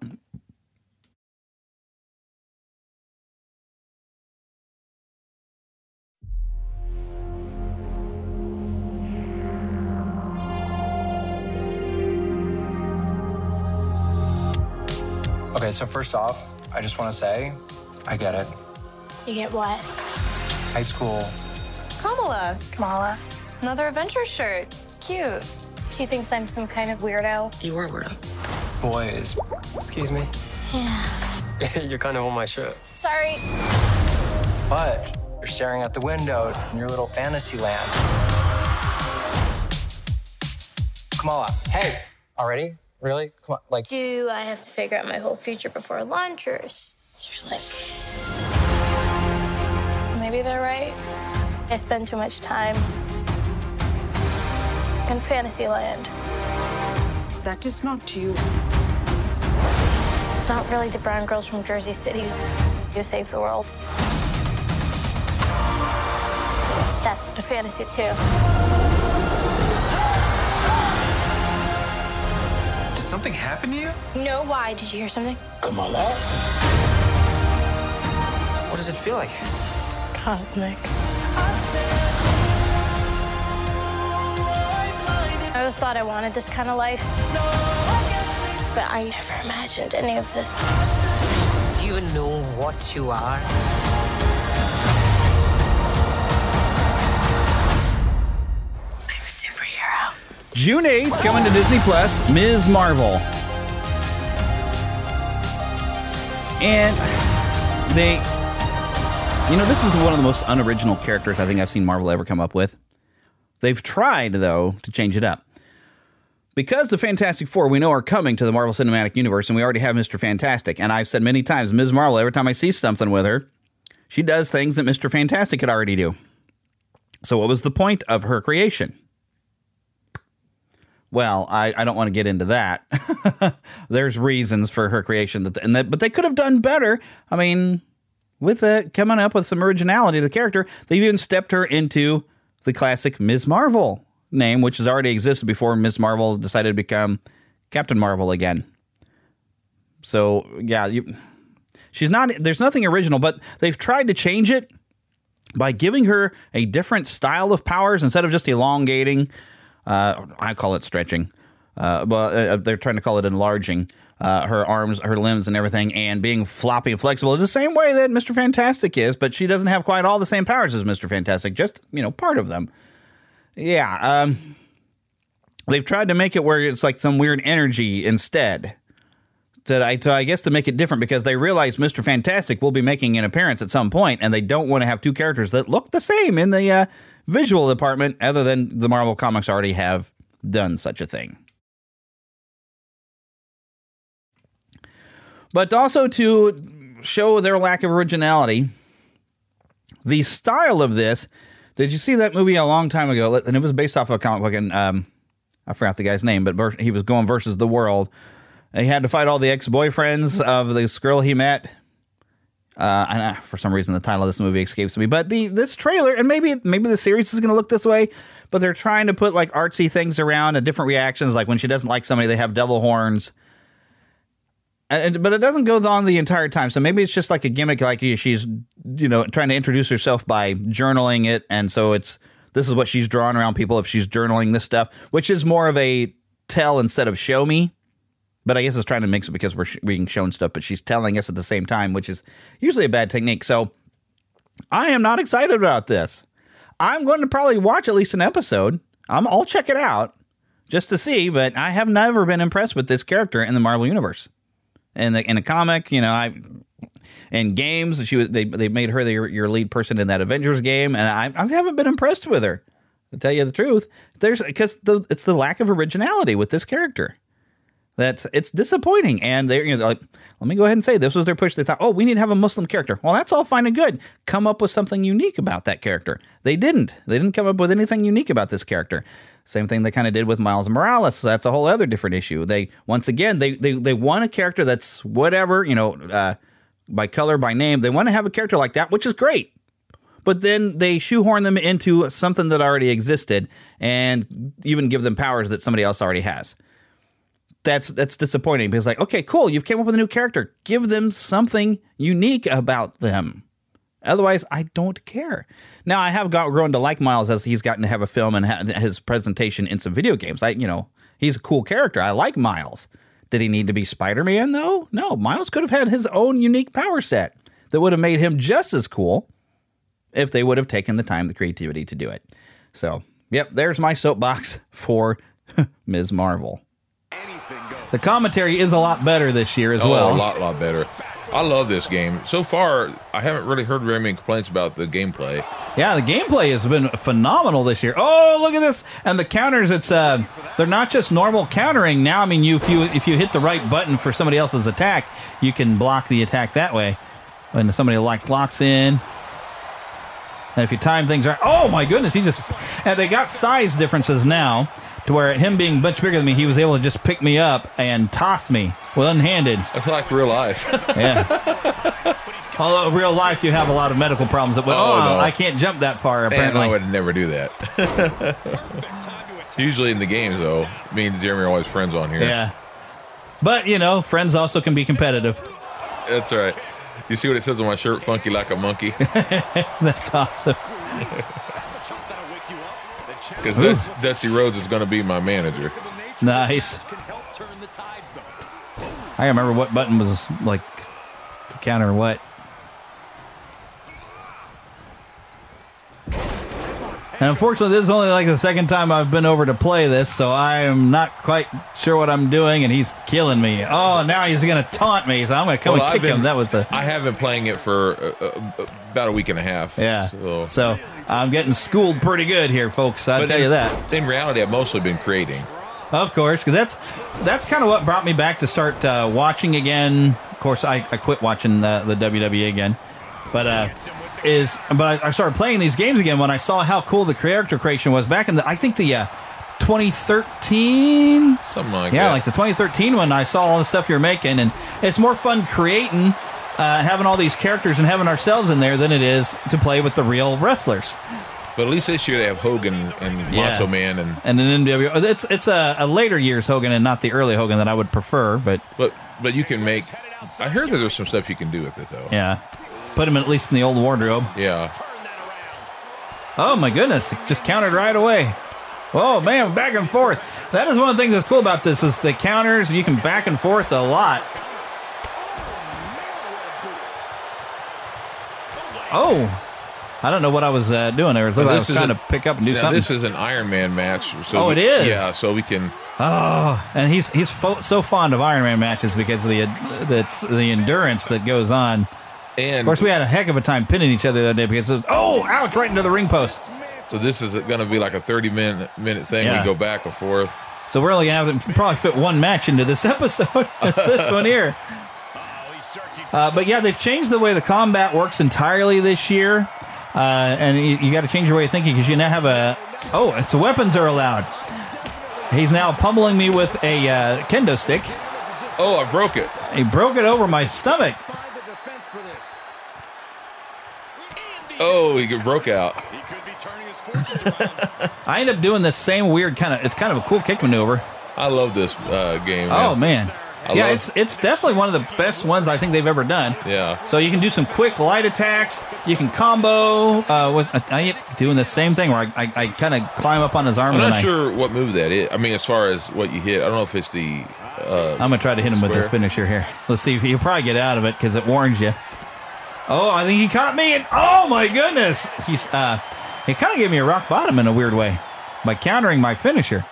So first off, I just want to say, I get it. You get what? High school. Kamala. Kamala. Another adventure shirt. Cute. She thinks I'm some kind of weirdo. You are a weirdo. Boys. Excuse me. Yeah. you're kind of on my shirt. Sorry. But you're staring out the window in your little fantasy land. Kamala, hey, already? Really? Come on, like. Do I have to figure out my whole future before lunch, or is there like. Maybe they're right. I spend too much time in Fantasyland. That is not you. It's not really the brown girls from Jersey City who save the world. That's a fantasy too. Something happen to you? No, why? Did you hear something? Kamala? What does it feel like? Cosmic. I always thought I wanted this kind of life. But I never imagined any of this. Do you even know what you are? June 8th, coming to Disney Plus, Ms. Marvel. And they, you know, this is one of the most unoriginal characters I think I've seen Marvel ever come up with. They've tried, though, to change it up. Because the Fantastic Four we know are coming to the Marvel Cinematic Universe, and we already have Mr. Fantastic. And I've said many times, Ms. Marvel, every time I see something with her, she does things that Mr. Fantastic could already do. So, what was the point of her creation? Well, I, I don't want to get into that. There's reasons for her creation that, and that, but they could have done better. I mean, with uh, coming up with some originality to the character. They even stepped her into the classic Ms. Marvel name, which has already existed before Ms. Marvel decided to become Captain Marvel again. So yeah, you, she's not. There's nothing original, but they've tried to change it by giving her a different style of powers instead of just elongating. Uh, I call it stretching, uh, but uh, they're trying to call it enlarging. Uh, her arms, her limbs, and everything, and being floppy and flexible is the same way that Mister Fantastic is, but she doesn't have quite all the same powers as Mister Fantastic. Just you know, part of them. Yeah, um, they've tried to make it where it's like some weird energy instead. To, I, I guess to make it different because they realize Mr. Fantastic will be making an appearance at some point, and they don't want to have two characters that look the same in the uh, visual department, other than the Marvel comics already have done such a thing. But also to show their lack of originality, the style of this. Did you see that movie a long time ago? And it was based off of a comic book, and um, I forgot the guy's name, but he was going versus the world. He had to fight all the ex boyfriends of this girl he met. Uh, and uh, for some reason, the title of this movie escapes me. But the this trailer, and maybe maybe the series is going to look this way, but they're trying to put like artsy things around and different reactions. Like when she doesn't like somebody, they have devil horns. And, but it doesn't go on the entire time. So maybe it's just like a gimmick, like she's you know trying to introduce herself by journaling it, and so it's this is what she's drawing around people if she's journaling this stuff, which is more of a tell instead of show me. But I guess it's trying to mix it because we're sh- being shown stuff, but she's telling us at the same time, which is usually a bad technique. So I am not excited about this. I'm going to probably watch at least an episode. I'm, I'll check it out just to see, but I have never been impressed with this character in the Marvel universe. In the in a comic, you know, I in games she was they they made her the, your lead person in that Avengers game, and I, I haven't been impressed with her. To tell you the truth, there's because the, it's the lack of originality with this character. That's it's disappointing, and they're you know like, let me go ahead and say this was their push. They thought, oh, we need to have a Muslim character. Well, that's all fine and good. Come up with something unique about that character. They didn't. They didn't come up with anything unique about this character. Same thing they kind of did with Miles Morales. So that's a whole other different issue. They once again they they they want a character that's whatever you know uh, by color by name. They want to have a character like that, which is great. But then they shoehorn them into something that already existed and even give them powers that somebody else already has that's that's disappointing. Because like okay cool you've came up with a new character. Give them something unique about them. Otherwise i don't care. Now i have got grown to like miles as he's gotten to have a film and ha- his presentation in some video games. I you know he's a cool character. I like miles. Did he need to be spider-man though? No miles could have had his own unique power set that would have made him just as cool if they would have taken the time the creativity to do it. So yep there's my soapbox for ms. Marvel the commentary is a lot better this year as oh, well. a lot, lot better. I love this game. So far, I haven't really heard very many complaints about the gameplay. Yeah, the gameplay has been phenomenal this year. Oh, look at this! And the counters, it's uh, they're not just normal countering now. I mean, you if you if you hit the right button for somebody else's attack, you can block the attack that way. When somebody like locks in, and if you time things right, oh my goodness, he just and they got size differences now to where him being much bigger than me, he was able to just pick me up and toss me one handed. That's like real life. yeah. Although real life, you have a lot of medical problems. That, oh, oh no. I can't jump that far. Apparently, Man, I would never do that. Usually in the games, though, me and Jeremy are always friends on here. Yeah. But you know, friends also can be competitive. That's right. You see what it says on my shirt? Funky like a monkey. That's awesome. Because Dusty, Dusty Rhodes is going to be my manager. Nice. I remember what button was like to counter what. And unfortunately, this is only like the second time I've been over to play this, so I am not quite sure what I'm doing, and he's killing me. Oh, now he's going to taunt me, so I'm going to come well, and kick been, him. That was a. I have been playing it for uh, uh, about a week and a half. Yeah. So. so. I'm getting schooled pretty good here, folks. I'll tell in, you that. In reality, I've mostly been creating. Of course, because that's that's kind of what brought me back to start uh, watching again. Of course, I, I quit watching the, the WWE again, but uh, is but I, started playing these games again when I saw how cool the character creation was back in the I think the uh, 2013 something like yeah that. like the 2013 one I saw all the stuff you're making and it's more fun creating uh, having all these characters and having ourselves in there than it is to play with the real wrestlers. But at least this year they have Hogan and Yeah. Macho Man and And an NWO. It's it's a, a later years Hogan and not the early Hogan that I would prefer, but but but you can make. I heard that there's some stuff you can do with it though. yeah, put him at least in the old wardrobe. Yeah. Oh my goodness! it Just countered right away. Oh man, back and forth. That is one of the things that's cool about this is the counters. You can back and forth a lot. Oh, I don't know what I was uh, doing there. Looked like I was trying a- to pick up and do now, something. This is an Iron Man match. So Oh, we- it is? Yeah, so we can. Oh, and he's he's fo- so fond of Iron Man matches because of the that's the endurance that goes on. And of course, we had a heck of a time pinning each other the other day because it was oh, ouch, right into the ring post. So this is going to be like a 30 minute minute thing. Yeah. We go back and forth. So we're only gonna to probably fit one match into this episode. it's this one here. Uh, but yeah, they've changed the way the combat works entirely this year, uh, and you, you got to change your way of thinking because you now have a oh, it's weapons are allowed. He's now pummeling me with a uh, kendo stick. Oh, I broke it. He broke it over my stomach. Oh, he broke out. I end up doing this same weird kind of. It's kind of a cool kick maneuver. I love this uh, game. Oh man, I yeah, love- it's it's definitely one of the best ones I think they've ever done. Yeah. So you can do some quick light attacks. You can combo. Uh, was I, I am doing the same thing where I, I, I kind of climb up on his arm I'm and not then sure what move that is. I mean, as far as what you hit, I don't know if it's the. Uh, I, I'm gonna try to hit him with the finisher here. Let's see if he'll probably get out of it because it warns you. Oh, I think he caught me, and oh my goodness, he's uh, he kind of gave me a rock bottom in a weird way by countering my finisher.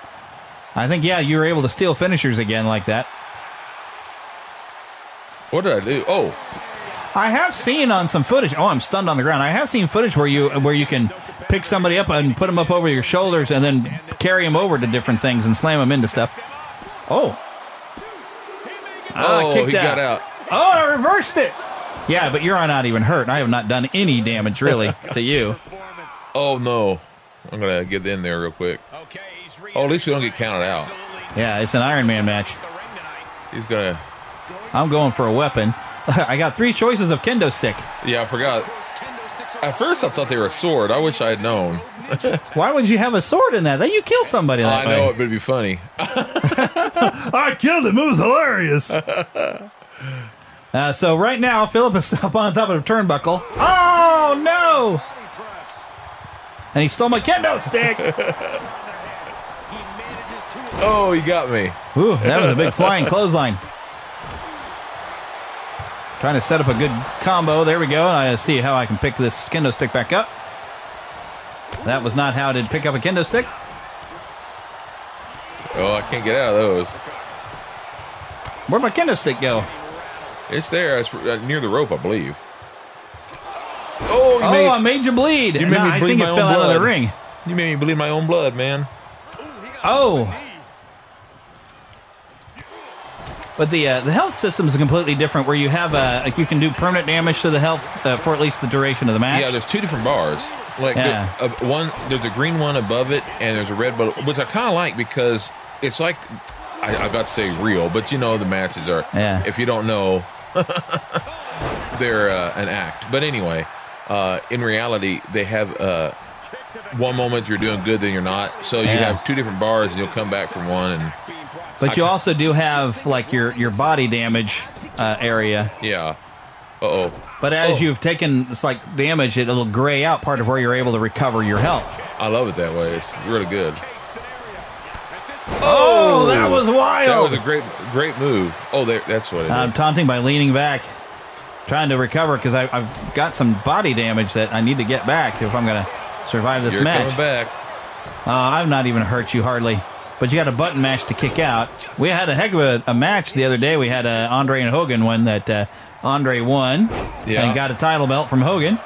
I think yeah, you were able to steal finishers again like that. What did I do? Oh, I have seen on some footage. Oh, I'm stunned on the ground. I have seen footage where you where you can pick somebody up and put them up over your shoulders and then carry them over to different things and slam them into stuff. Oh, Ah, Oh, kicked he got out. Oh, I reversed it. Yeah, but you're not even hurt. I have not done any damage really to you. oh no! I'm gonna get in there real quick. Oh, at least we don't get counted out. Yeah, it's an Iron Man match. He's gonna. I'm going for a weapon. I got three choices of kendo stick. Yeah, I forgot. At first, I thought they were a sword. I wish I had known. Why would you have a sword in that? Then you kill somebody that I way. know it would be funny. I killed him. It was hilarious. Uh, so right now, Philip is up on top of the turnbuckle. Oh no! And he stole my kendo stick. oh, he got me. Ooh, that was a big flying clothesline. Trying to set up a good combo. There we go. I see how I can pick this kendo stick back up. That was not how did pick up a kendo stick. Oh, I can't get out of those. Where'd my kendo stick go? It's there. It's uh, near the rope, I believe. Oh, you oh, made, I made you bleed. you made No, me I bleed think my it own fell out of the ring. You made me bleed my own blood, man. Oh. But the uh, the health system is completely different. Where you have uh, like you can do permanent damage to the health uh, for at least the duration of the match. Yeah, there's two different bars. Like Yeah. there- uh, one, there's a green one above it, and there's a red one, which I kind of like because it's like I, I got to say real, but you know the matches are. Yeah. If you don't know, they're uh, an act. But anyway, uh, in reality, they have uh, one moment you're doing good, then you're not. So you Yeah. have two different bars, and you'll come back from one, and But you also do have like your your body damage uh, area. yeah. Uh oh. But as Oh. you've taken it's like damage, it'll gray out part of where you're able to recover your health. I love it that way. It's really good. Oh, that was wild. That was a great, great move. Oh, there, that's what it is. I'm taunting by leaning back, trying to recover because I've got some body damage that I need to get back if I'm going to survive this You're match. coming back. Uh, I've not even hurt you hardly, but you got a button match to kick out. We had a heck of a, a match the other day. We had uh, Andre and Hogan one that uh, Andre won Yeah. and got a title belt from Hogan.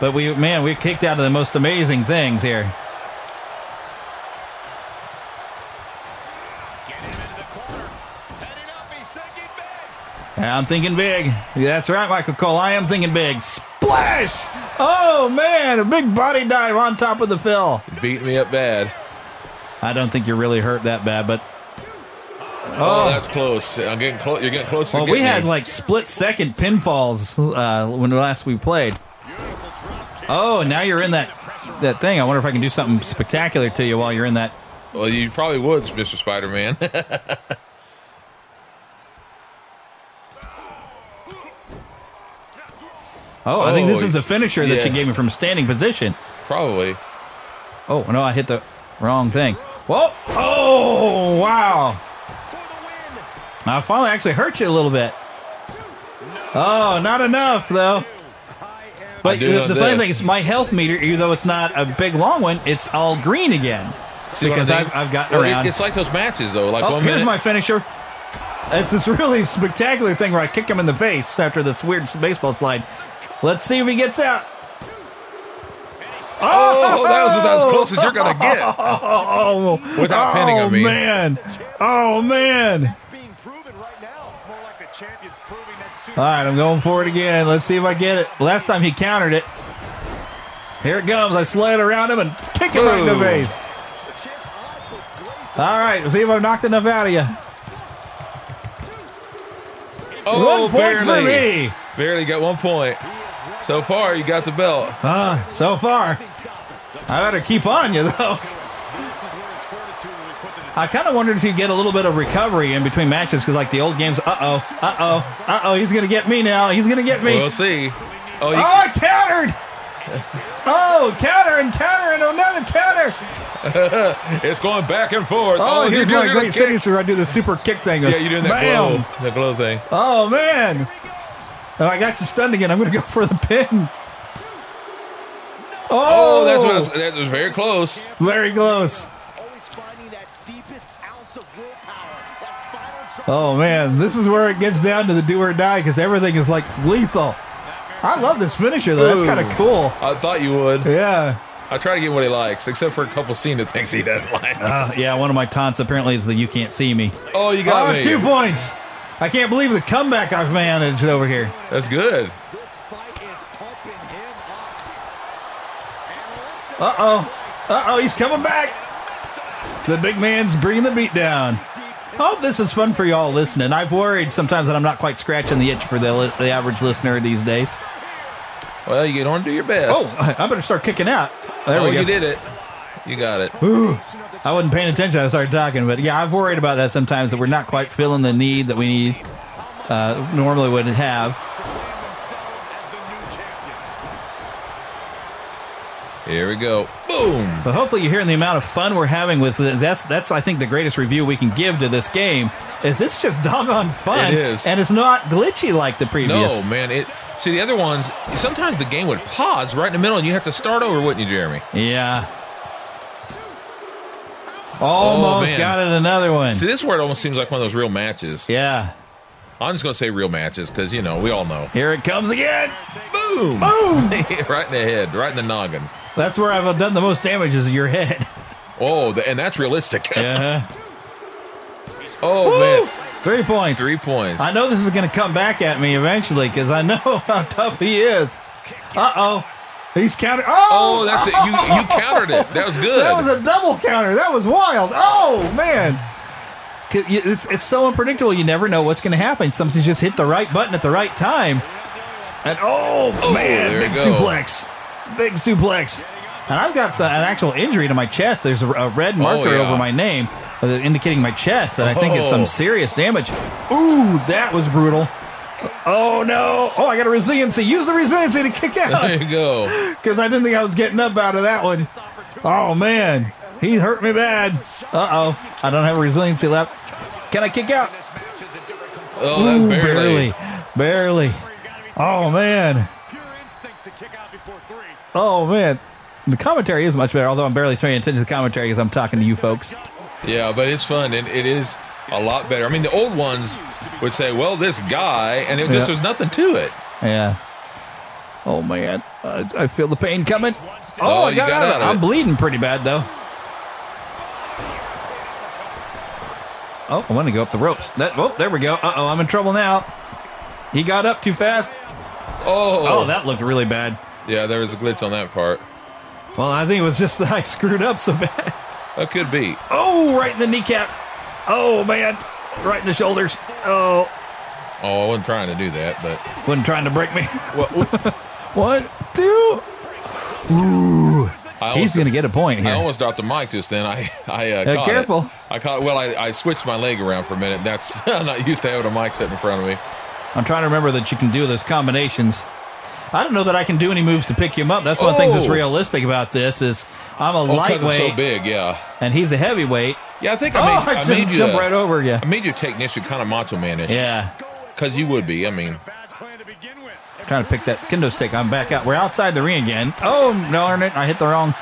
But we, man, we kicked out of the most amazing things here. I'm thinking big. That's right, Michael Cole. I am thinking big. Splash! Oh man, a big body dive on top of the Phil. Beat me up bad. I don't think you're really hurt that bad, but Oh, that's close. I'm getting close. You're getting close. Well, we had like split second pinfalls uh, when last we played. Oh, and now you're in that that thing. I wonder if I can do something spectacular to you while you're in that. Well, you probably would, Mr. Spider Man. Oh, I think this Oh, is a finisher that yeah. you gave me from standing position. probably. Oh no, I hit the wrong thing. Whoa! Oh wow! I finally actually hurt you a little bit. Oh, not enough though. But do the, know the funny this. thing is, my health meter, even though it's not a big long one, it's all green again See because I've? I've gotten Well, it- around. it's like those matches, though. Like oh, one here's minute. my finisher. It's this really spectacular thing where I kick him in the face after this weird baseball slide. Let's see if he gets out. Oh, that was about as close as you're gonna get. Oh, Without oh, pinning, I mean. man. Oh, man. All right, I'm going for it again. Let's see if I get it. Last time he countered it. Here it comes. I slide around him and kick him right in the face. All right, let's see if I've knocked enough out of you. Oh, One point for barely. me. Barely got one point. So far, you got the belt. Ah, so far. I better keep on you, though. I kind of wondered if you get a little bit of recovery in between matches because, like the old games, uh oh, uh oh, uh oh, he's gonna get me now. He's gonna get me. We'll see. Oh, Oh, you, I countered! Oh, counter and counter and another counter! it's going back and forth. Oh, you're here's doing my great signature. I do the super kick thing. Yeah, you're doing that Bam! glow, that glow thing. Oh man! And I got you stunned again. I'm gonna go for the pin. Oh, Oh, that's what I was, that was very close. very close. Oh man, this is where it gets down to the do or die because everything is like lethal. I love this finisher though. That's kind of cool. I thought you would. Yeah. I try to get what he likes, except for a couple Cena things he doesn't like. Uh, yeah, one of my taunts apparently is the you can't see me. Oh, you got oh, me. two points. I can't believe the comeback I've managed over here. That's good. Uh oh. Uh oh, he's coming back. The big man's bringing the beat down. Hope this is fun for y'all listening. I've worried sometimes that I'm not quite scratching the itch for the, li- the average listener these days. Well, you don't do your best. Oh, I better start kicking out. There oh, we go. you did it. You got it. Ooh. I wasn't paying attention. I started talking, but yeah, I've worried about that sometimes that we're not quite feeling the need that we need uh, normally would have. Here we go. Boom. But hopefully you're hearing the amount of fun we're having with it. That's that's I think the greatest review we can give to this game is it's just doggone fun. It is. and it's not glitchy like the previous. No, man. It. See, the other ones, sometimes the game would pause right in the middle and you have to start over, wouldn't you, Jeremy? Yeah. Almost man. got it another one. See, this word almost seems like one of those real matches. Yeah. I'm just going to say real matches because, you know, we all know. Here it comes again. Boom. Boom. right in the head, right in the noggin. That's where I've done the most damage is your head. Oh, the, and that's realistic. Yeah. oh, Woo! man. Three points. Three points. I know this is going to come back at me eventually because I know how tough he is. Uh oh. He's countered. Oh, Oh, that's it. You, you countered it. That was good. That was a double counter. That was wild. Oh man, It's, it's so unpredictable. You never know what's going to happen. Sometimes you just hit the right button at the right time. And oh, Oh, man, big suplex. Big suplex. And I've got an actual injury to my chest. There's a, a red marker Oh, yeah. over my name uh, indicating my chest that I think it's Oh. some serious damage. Ooh, that was brutal. Oh no! Oh, I got a resiliency. Use the resiliency to kick out There you go. because I didn't think I was getting up out of that one. Oh man, he hurt me bad. Uh oh, I don't have a resiliency left. Can I kick out? Oh, that's Ooh, barely. barely, barely. Oh man. Oh man. The commentary is much better, although I'm barely paying attention to the commentary because I'm talking to you folks. Yeah, but it's fun and it is a lot better. I mean, the old ones would say, "Well, this guy," and it just was nothing to it. Yeah. Oh man, I, I feel the pain coming. Oh, Oh, I got, got out of it. I'm bleeding pretty bad though. Oh, I want to go up the ropes. That oh, there we go. Uh oh, I'm in trouble now. He got up too fast. Oh, Oh, that looked really bad. yeah, there was a glitch on that part. Well, I think it was just that I screwed up so bad. That could be. Oh, right in the kneecap. Oh man. right in the shoulders. Oh, Oh, I wasn't trying to do that, but wasn't trying to break me. what, what, One, two. Ooh, he's gonna get a point here. I almost dropped the mic just then. I I uh, Uh, caught careful. It. I caught. Well, I, I switched my leg around for a minute. That's I'm not used to having a mic sitting in front of me. I'm trying to remember that you can do those combinations. I don't know that I can do any moves to pick him up. That's one of the things that's Oh. realistic about this is I'm a Oh, I'm lightweight so big, yeah. and he's a heavyweight. Yeah, I think I Oh, made, I I just made you jumped a- right over you. I made you a technician, kind of macho manish. Yeah. because you would be. I mean, Trying to pick that kendo stick. I'm back out. We're outside the ring again. Oh, darn it. I hit the wrong.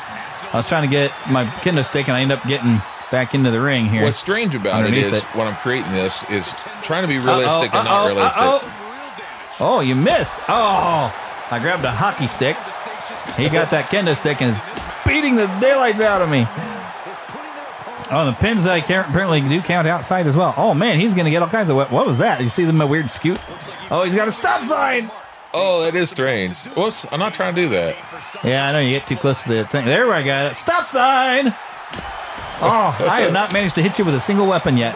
I was trying to get my kendo stick and I end up getting back into the ring here. what's strange about it Underneath when I'm creating this is trying to be Uh-oh, realistic and not uh-oh, realistic. uh-oh. Oh, you missed. Oh, I grabbed a hockey stick. He got that kendo stick and is beating the daylights out of me. Oh, the pins that apparently do count outside as well. Oh, man, he's going to get all kinds of. What, what was that? You see them a weird scoot? Oh, he's got a stop sign. Oh, that is strange. Whoops, I'm not trying to do that. Yeah, I know you get too close to the thing. There, I got it. Stop sign. Oh, I have not managed to hit you with a single weapon yet.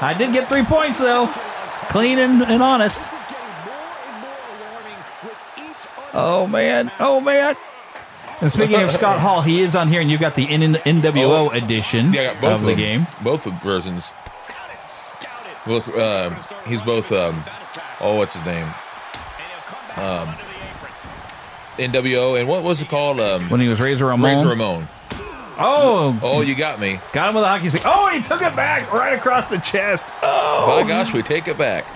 I did get three points though, clean and, and honest. Oh man, oh man. And speaking of Scott Hall, he is on here, and you've got the N- NWO Oh. edition Yeah, I got both of of the them. game. Both of versions. Both. Um, he's both. Um, oh, what's his name? Um, NWO and what was it called? Um, When he was Razor Ramon. Razor Ramon. Oh, Oh, you got me. got him with a hockey stick. Oh, he took it back right across the chest. Oh, By gosh, we take it back.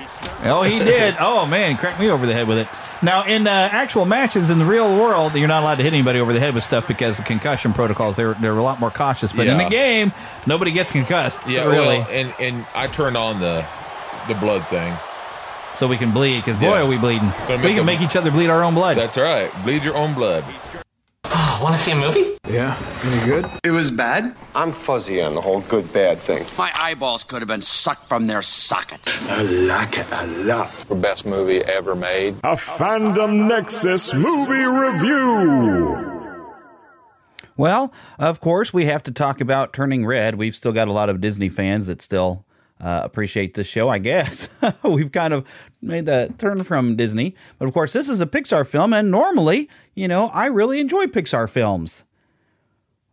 Oh, he did. Oh man, cracked me over the head with it. Now, in uh, actual matches in the real world, you're not allowed to hit anybody over the head with stuff because the concussion protocols. They're they're a lot more cautious. But in the game, nobody gets concussed. Yeah, really. Well, and and I turned on the the blood thing. so we can bleed because boy, Yeah. are we bleeding. We can a- make each other bleed our own blood. That's right. Bleed your own blood. Want to see a movie? Yeah, any good? It was bad? I'm fuzzy on the whole good bad thing. My eyeballs could have been sucked from their sockets. I like it a lot. The best movie ever made. A Fandom Nexus movie review. Well, of course, we have to talk about Turning Red. We've still got a lot of Disney fans that still uh, appreciate this show, I guess. We've kind of made that turn from Disney. But of course, this is a Pixar film, and normally, you know, I really enjoy Pixar films.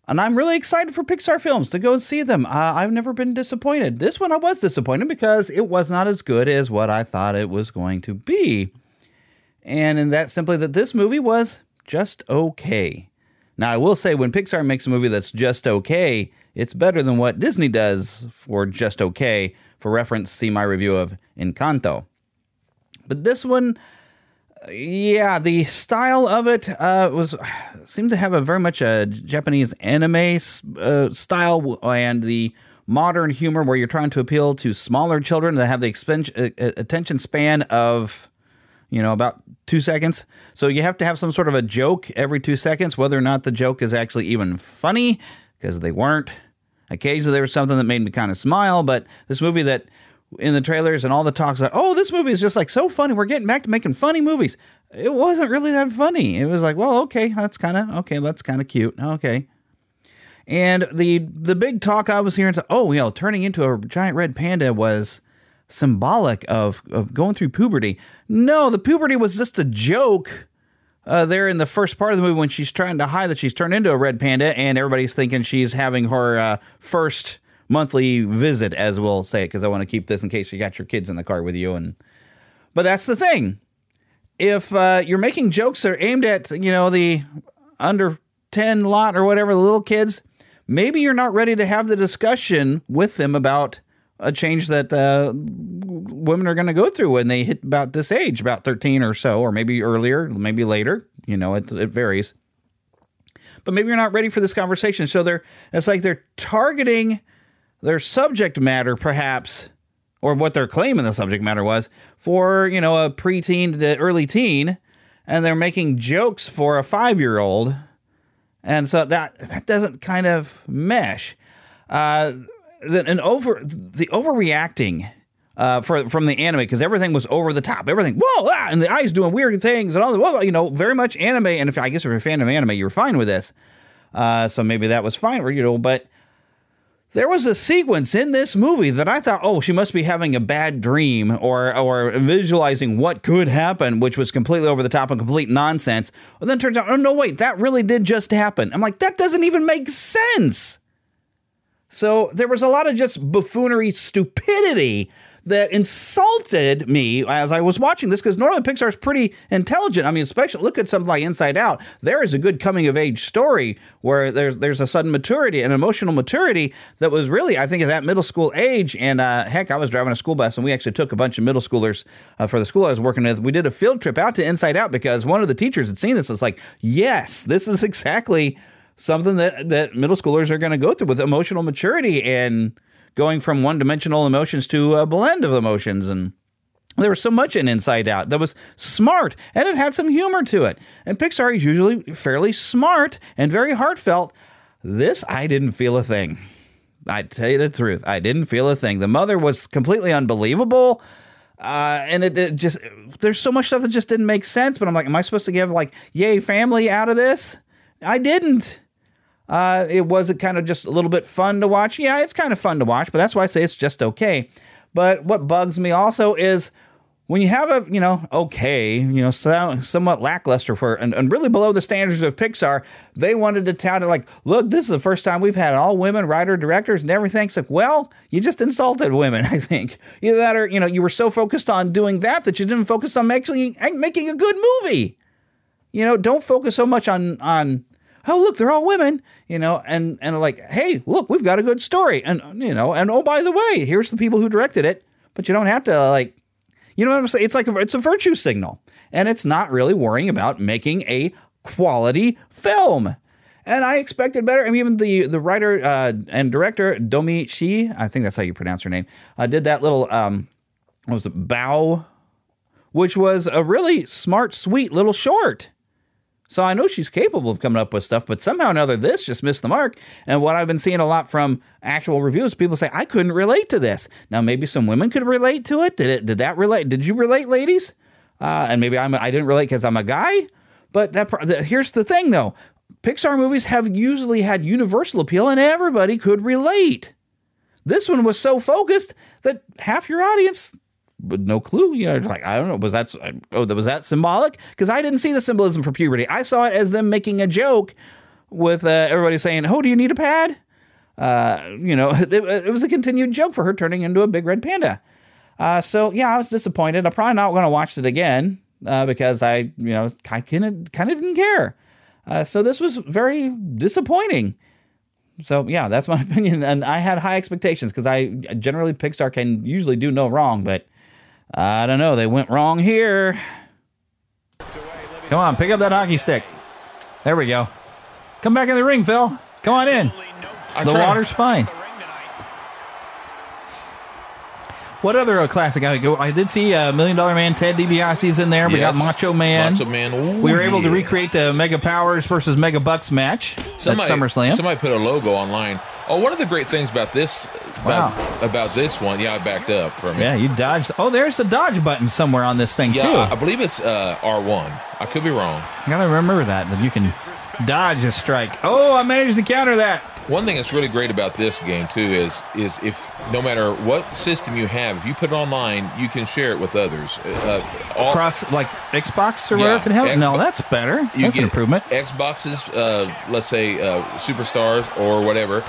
And I'm really excited for Pixar films to go and see them. Uh, I've never been disappointed. This one I was disappointed because it was not as good as what I thought it was going to be. And in that simply that this movie was just okay. Now, I will say when Pixar makes a movie that's just okay, it's better than what Disney does for just okay. For reference, see my review of Encanto. But this one, uh, yeah, the style of it uh, was seemed to have a very much a Japanese anime uh, style, and the modern humor where you're trying to appeal to smaller children that have the expen- uh, attention span of you know, about two seconds. So you have to have some sort of a joke every two seconds, whether or not the joke is actually even funny, because they weren't. Occasionally there was something that made me kind of smile, but this movie that in the trailers and all the talks like, oh, this movie is just like so funny. We're getting back to making funny movies. It wasn't really that funny. It was like, well, okay, that's kind of okay, that's kind of cute. Okay. And the the big talk I was hearing, oh, you know, turning into a giant red panda was symbolic of, of going through puberty. No, the puberty was just a joke uh, there in the first part of the movie when she's trying to hide that she's turned into a red panda, and everybody's thinking she's having her uh, first monthly visit, as we'll say it, because I want to keep this in case you got your kids in the car with you. And but that's the thing. If uh, you're making jokes that are aimed at you know the under ten lot or whatever the little kids, maybe you're not ready to have the discussion with them about a change that uh, women are going to go through when they hit about this age, about 13 or so, or maybe earlier, maybe later. You know, it, it varies. But maybe you're not ready for this conversation. So they're it's like they're targeting their subject matter, perhaps, or what they're claiming the subject matter was for you know a preteen to early teen, and they're making jokes for a five year old, and so that that doesn't kind of mesh. Uh, the, an over the overreacting uh, for from the anime because everything was over the top. Everything whoa ah, and the eyes doing weird things and all the whoa, you know, very much anime. And if I guess if you're a fan of anime, you're fine with this. Uh, so maybe that was fine you know, but there was a sequence in this movie that I thought, oh, she must be having a bad dream or or visualizing what could happen, which was completely over the top and complete nonsense. But then it turns out, oh no, wait, that really did just happen. I'm like, that doesn't even make sense. So there was a lot of just buffoonery stupidity that insulted me as I was watching this because normally Pixar is pretty intelligent. I mean, especially look at something like Inside Out. There is a good coming of age story where there's there's a sudden maturity an emotional maturity that was really I think at that middle school age. And uh, heck, I was driving a school bus and we actually took a bunch of middle schoolers uh, for the school I was working with. We did a field trip out to Inside Out because one of the teachers had seen this. It's like, yes, this is exactly something that that middle schoolers are going to go through with emotional maturity and going from one dimensional emotions to a blend of emotions and there was so much in Inside Out that was smart and it had some humor to it. And Pixar is usually fairly smart and very heartfelt. This, I didn't feel a thing. I tell you the truth, I didn't feel a thing. The mother was completely unbelievable. Uh, and it, it, just, there's so much stuff that just didn't make sense. But I'm like, am I supposed to give like, yay, family out of this? I didn't. Uh, it was kind of just a little bit fun to watch. Yeah, it's kind of fun to watch, but that's why I say it's just okay. But what bugs me also is when you have a, you know, okay, you know, somewhat lackluster for and, and really below the standards of Pixar, they wanted to tout it like, look, this is the first time we've had all women writer directors and everything. It's like, well, you just insulted women, I think. Either that or, you know, you were so focused on doing that that you didn't focus on actually making a good movie. You know, don't focus so much on on oh look, they're all women, you know, and and like, hey, look, we've got a good story, and you know, and oh by the way, here's the people who directed it, but you don't have to like, you know what I'm saying? It's like a, it's a virtue signal, and it's not really worrying about making a quality film. And I expected better. I mean, even the the writer uh, and director Domee Shi, I think that's how you pronounce her name, uh, did that little um, what was it, Bao, which was a really smart, sweet little short so I know she's capable of coming up with stuff, but somehow or another, this just missed the mark. And what I've been seeing a lot from actual reviews, people say I couldn't relate to this. Now maybe some women could relate to it. Did it? Did that relate? Did you relate, ladies? Uh, and maybe I'm I didn't relate because I'm a guy. But that the, here's the thing, though. Pixar movies have usually had universal appeal, and everybody could relate. This one was so focused that half your audience no clue. You know, like I don't know. Was that oh was that symbolic? Because I didn't see the symbolism for puberty. I saw it as them making a joke with uh, everybody saying, "Oh, do you need a pad?" Uh, you know, it, it, was a continued joke for her turning into a big red panda. Uh, so yeah, I was disappointed. I'm probably not going to watch it again uh, because I, you know, I kind of kind of didn't care. Uh, so this was very disappointing. So yeah, that's my opinion, and I had high expectations because I generally Pixar can usually do no wrong, but I don't know. They went wrong here. Come on, pick up that hockey stick. There we go. Come back in the ring, Phil. Come on in. The water's fine. What other uh, classic? I go. I did see uh, Million Dollar Man Ted DiBiase's in there. We Yes. got Macho Man. Macho Man. Ooh, we were able to recreate the Mega Powers versus Mega Bucks match Somebody, at SummerSlam. Somebody put a logo online. Oh, one of the great things about this about, about this one, yeah, I backed up from it. yeah, you dodged. Oh, there's the dodge button somewhere on this thing Yeah, too. I, I believe it's uh, R1. I could be wrong. You gotta remember that that you can dodge a strike. Oh, I managed to counter that. One thing that's really great about this game too is is if no matter what system you have, if you put it online, you can share it with others. Uh, all, Across like Xbox or Yeah, whatever can help. no, that's better. you That's an improvement. Xboxes, uh, let's say uh, superstars or whatever,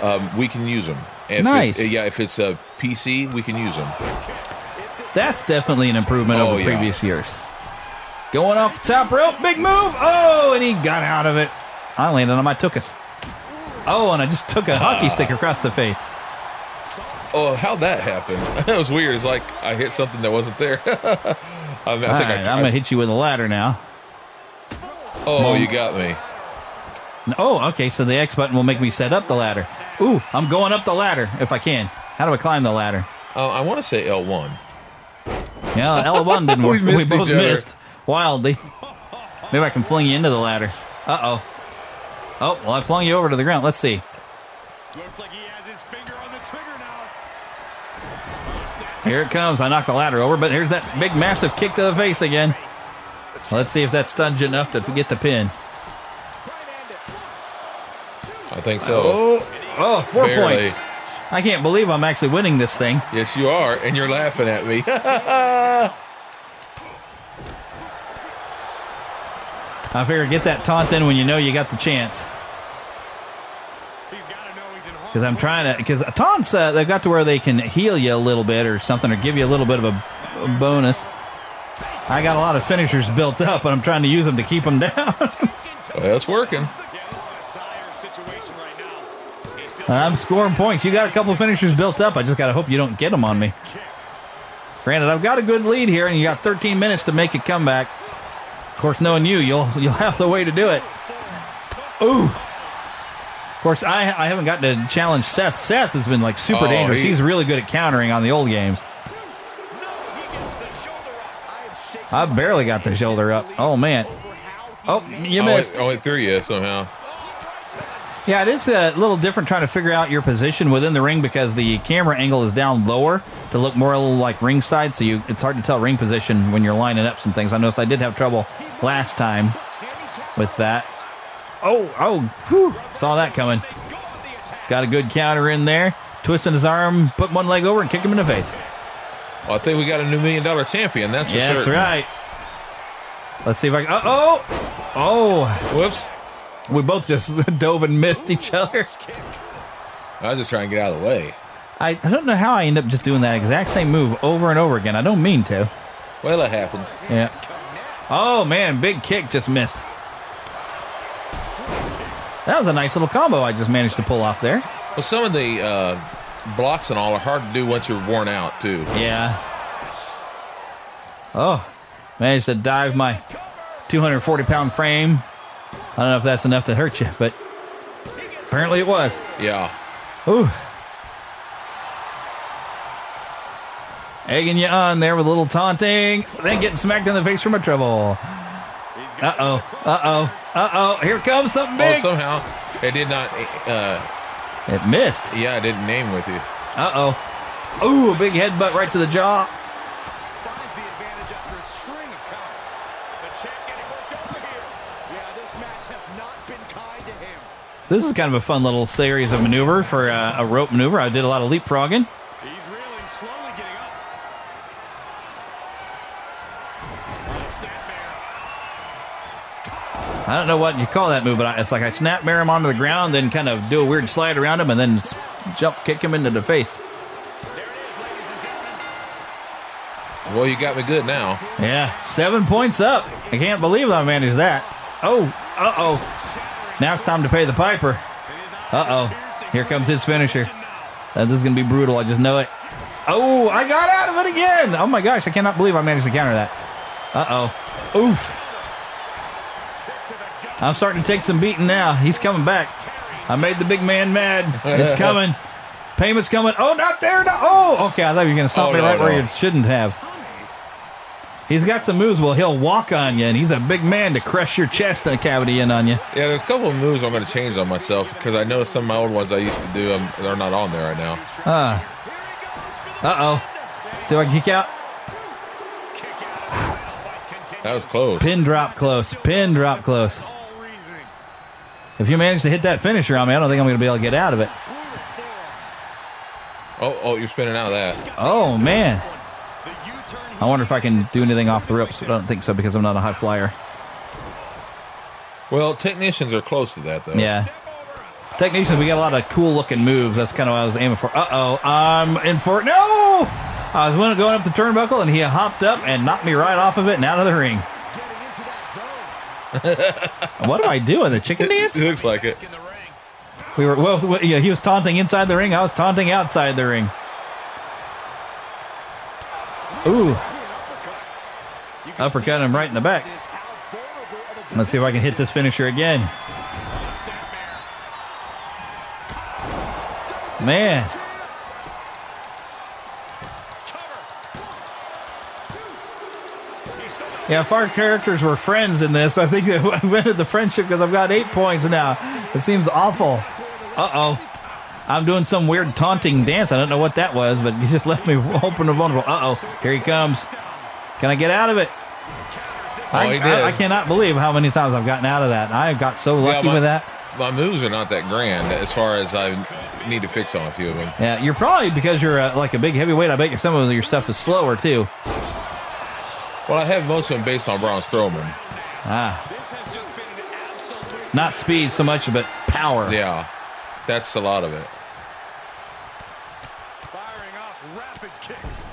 um, we can use them. If it- Nice. yeah, if it's a PC, we can use them. That's definitely an improvement Oh, over yeah. previous years. Going off the top rope, big move. Oh, and he got out of it. I landed on my tuchus. Oh, and I just took a hockey stick across the face. Oh, how'd that happen? that was weird. It's like I hit something that wasn't there. I mean, I think right, I I'm gonna hit you with a ladder now. Oh, you got me. Oh, okay. So the X button will make me set up the ladder. Ooh, I'm going up the ladder if I can. How do I climb the ladder? Uh, I want to say L1. Yeah, L1 didn't work. we missed both other. missed wildly. Maybe I can fling you into the ladder. Uh oh. Oh, well, I flung you over to the ground. Let's see. Here it comes. I knocked the ladder over, but here's that big, massive kick to the face again. Let's see if that stuns you enough to get the pin. I think so. Oh, oh four Barely. points. I can't believe I'm actually winning this thing. Yes, you are, and you're laughing at me. I figure get that taunt in when you know you got the chance. Because I'm trying to, because taunts, uh, they've got to where they can heal you a little bit or something, or give you a little bit of a, a bonus. I got a lot of finishers built up, and I'm trying to use them to keep them down. well, it's working. I'm scoring points. You got a couple finishers built up. I just got to hope you don't get them on me. Granted, I've got a good lead here, and you got 13 minutes to make a comeback. Of course, knowing you, you'll you'll have the way to do it. Ooh. Of course, I I haven't gotten to challenge Seth. Seth has been like super Oh, dangerous. he- He's really good at countering on the old games. I barely got the shoulder up. Oh man. Oh, you I missed. went, I went through you somehow. Yeah, it is a little different trying to figure out your position within the ring because the camera angle is down lower to look more like ringside, so you it's hard to tell ring position when you're lining up some things. I noticed I did have trouble last time with that. Oh, oh, whew, saw that coming. Got a good counter in there. Twisting his arm, put one leg over and kick him in the face. Well, I think we got a new million dollar champion. That's for yeah, that's right. Let's see if I can. Uh oh! Oh! Whoops. We both just dove and missed each other. I was just trying to get out of the way. I, I don't know how I end up just doing that exact same move over and over again. I don't mean to. Well, it happens. Yeah. Oh man, big kick just missed. That was a nice little combo I just managed to pull off there. Well, some of the uh, blocks and all are hard to do once you're worn out, too. Yeah. Oh, managed to dive my 240 pound frame. I don't know if that's enough to hurt you, but apparently it was. Yeah. Ooh. Egging you on there with a little taunting, then getting smacked in the face from a trouble. Uh oh. Uh oh. Uh oh. Here comes something big. Oh, big. somehow it did not. Uh, it missed. Yeah, I didn't name with you. Uh oh. Ooh, a big headbutt right to the jaw. This is kind of a fun little series of maneuver for uh, a rope maneuver. I did a lot of leapfrogging. I don't know what you call that move, but I, it's like I snap mirror him onto the ground, then kind of do a weird slide around him, and then jump kick him into the face. Well, you got me good now. Yeah, seven points up. I can't believe I managed that. Oh, uh oh. Now it's time to pay the piper. Uh oh. Here comes his finisher. Uh, this is going to be brutal. I just know it. Oh, I got out of it again. Oh my gosh, I cannot believe I managed to counter that. Uh oh. Oof. I'm starting to take some beating now. He's coming back. I made the big man mad. It's coming. Payment's coming. Oh, not there. No. Oh, okay. I thought you were going to stop Oh, me no, right where you shouldn't have. He's got some moves. Well, he'll walk on you, and he's a big man to crush your chest and cavity in on you. Yeah, there's a couple of moves I'm going to change on myself because I know some of my old ones I used to do. Um, they're not on there right now. Ah. Uh oh. See if I can kick out. That was close. Pin drop close. Pin drop close. If you manage to hit that finisher on me, I don't think I'm going to be able to get out of it. Oh, oh, you're spinning out of that. Oh, man. I wonder if I can do anything off the ropes. I don't think so because I'm not a high flyer. Well, technicians are close to that though. Yeah. Technicians, we got a lot of cool looking moves. That's kind of what I was aiming for. Uh oh. I'm in for it. No! I was going up the turnbuckle and he hopped up and knocked me right off of it and out of the ring. What am I doing? The chicken dance? It looks like it. We were well. well, Yeah, he was taunting inside the ring. I was taunting outside the ring. Ooh, uppercut him right in the back. Let's see if I can hit this finisher again. Man. Yeah, if our characters were friends in this, I think that I ended the friendship because I've got eight points now. It seems awful. Uh oh. I'm doing some weird taunting dance. I don't know what that was, but he just left me open and vulnerable. Uh oh. Here he comes. Can I get out of it? I, Oh, he did. I cannot believe how many times I've gotten out of that. I got so lucky my, with that. my moves are not that grand as far as I need to fix on a few of them. Yeah, you're probably because you're uh, like a big heavyweight. I bet your- some of your stuff is slower too. Well, I have most of them based on Braun Strowman. Ah, not speed so much, but power. Yeah, that's a lot of it. Firing off rapid kicks.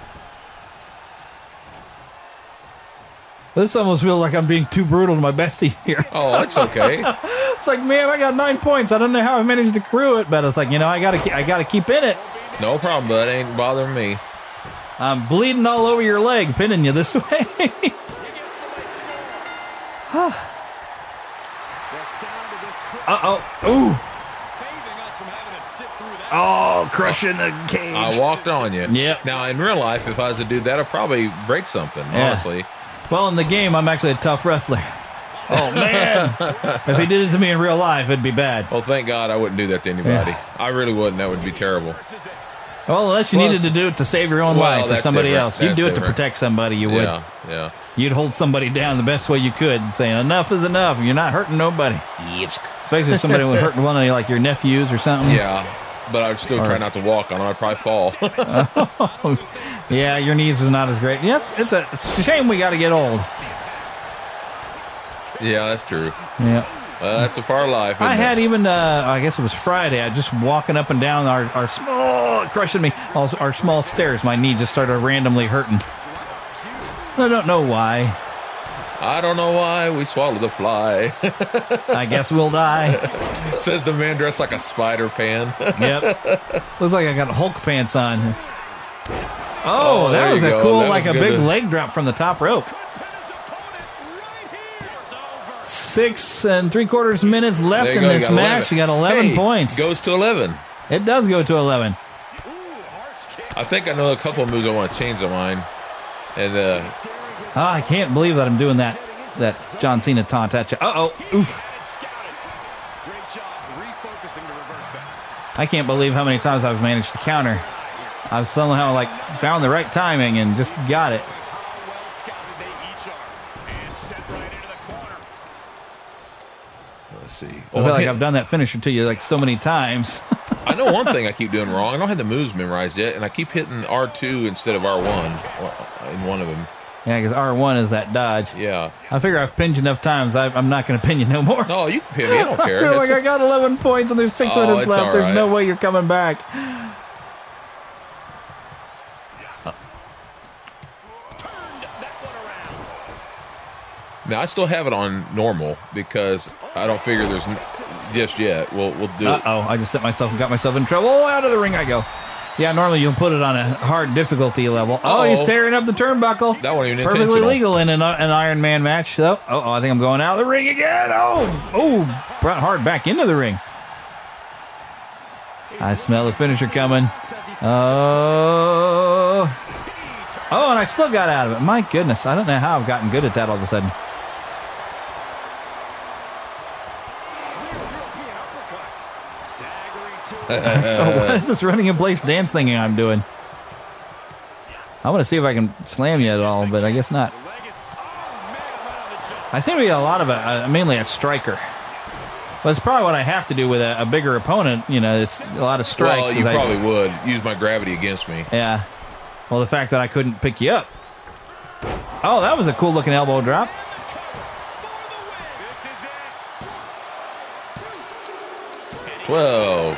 This almost feels like I'm being too brutal to my bestie here. Oh, that's okay. it's like, man, I got nine points. I don't know how I managed to crew it, but it's like, you know, I gotta, I gotta keep in it. No problem, bud. Ain't bothering me. I'm bleeding all over your leg, pinning you this way. uh oh. Ooh. Oh, crushing the cage. I walked on you. Yep. Now, in real life, if I was to do that, I'd probably break something. Yeah. Honestly. Well, in the game, I'm actually a tough wrestler. Oh man! if he did it to me in real life, it'd be bad. Well, thank God I wouldn't do that to anybody. I really wouldn't. That would be terrible. Well, unless you Plus- needed to do it to save your own Well, life or somebody different. else. You'd That's do it to protect somebody. You would. Yeah, yeah. You'd hold somebody down the best way you could, and saying enough is enough. You're not hurting nobody. Especially if somebody was hurting one of like your nephews or something. Yeah. But I'd still Or- try not to walk on them. I'd probably fall. yeah, your knees is not as great. Yeah, it's, it's a it's a shame we got to get old. yeah, that's true. Yeah. Well, that's a part of life. I had it? even, uh, I guess it was Friday. I just walking up and down our, our small, crushing me, our, our small stairs. My knee just started randomly hurting. I don't know why. I don't know why we swallowed the fly. I guess we'll die. Says the man dressed like a spider pan. Yep. Looks like I got Hulk pants on. Oh, Oh, that was a go. cool, That like a big to- leg drop from the top rope. Six and three quarters minutes left in go, this got match. 11. You got 11 Hey, points. Goes to 11. It does go to 11. I think I know a couple of moves I want to change on mine. And uh, Oh, I can't believe that I'm doing that. That John Cena taunt at you. Uh oh. Oof. I can't believe how many times I've managed to counter. I've somehow like found the right timing and just got it. Let's. I feel like I've done that finisher to you like so many times. I know one thing I keep doing wrong. I don't have the moves memorized yet, and I keep hitting R2 instead of R1 in one of them. yeah, because R1 is that dodge. Yeah. I figure I've pinned you enough times. I, I'm not going to pin you no more. No, you can pin me. I don't care. I feel like I got 11 points and there's six Oh, minutes left. all There's no way you're coming back. Now I still have it on normal because I don't figure there's n- just yet. We'll we'll do Uh it. oh, I just set myself and got myself in trouble. Oh, out of the ring I go. Yeah, normally you'll put it on a hard difficulty level. Oh, he's Uh-oh. tearing up the turnbuckle. That wasn't even Perfectly intentional. legal in an, an Iron Man match. So, oh, oh, I think I'm going out of the ring again. Oh, oh, brought hard back into the ring. I smell the finisher coming. Oh, oh, and I still got out of it. My goodness, I don't know how I've gotten good at that all of a sudden. what is this running in place dance thing I'm doing? I want to see if I can slam you at all, but I guess not. I seem to be a lot of a, uh, mainly a striker. But it's probably what I have to do with a, a bigger opponent. You know, it's a lot of strikes. well, you 'cause I- probably would use my gravity against me. yeah. Well, the fact that I couldn't pick you up. Oh, that was a cool looking elbow drop. Twelve.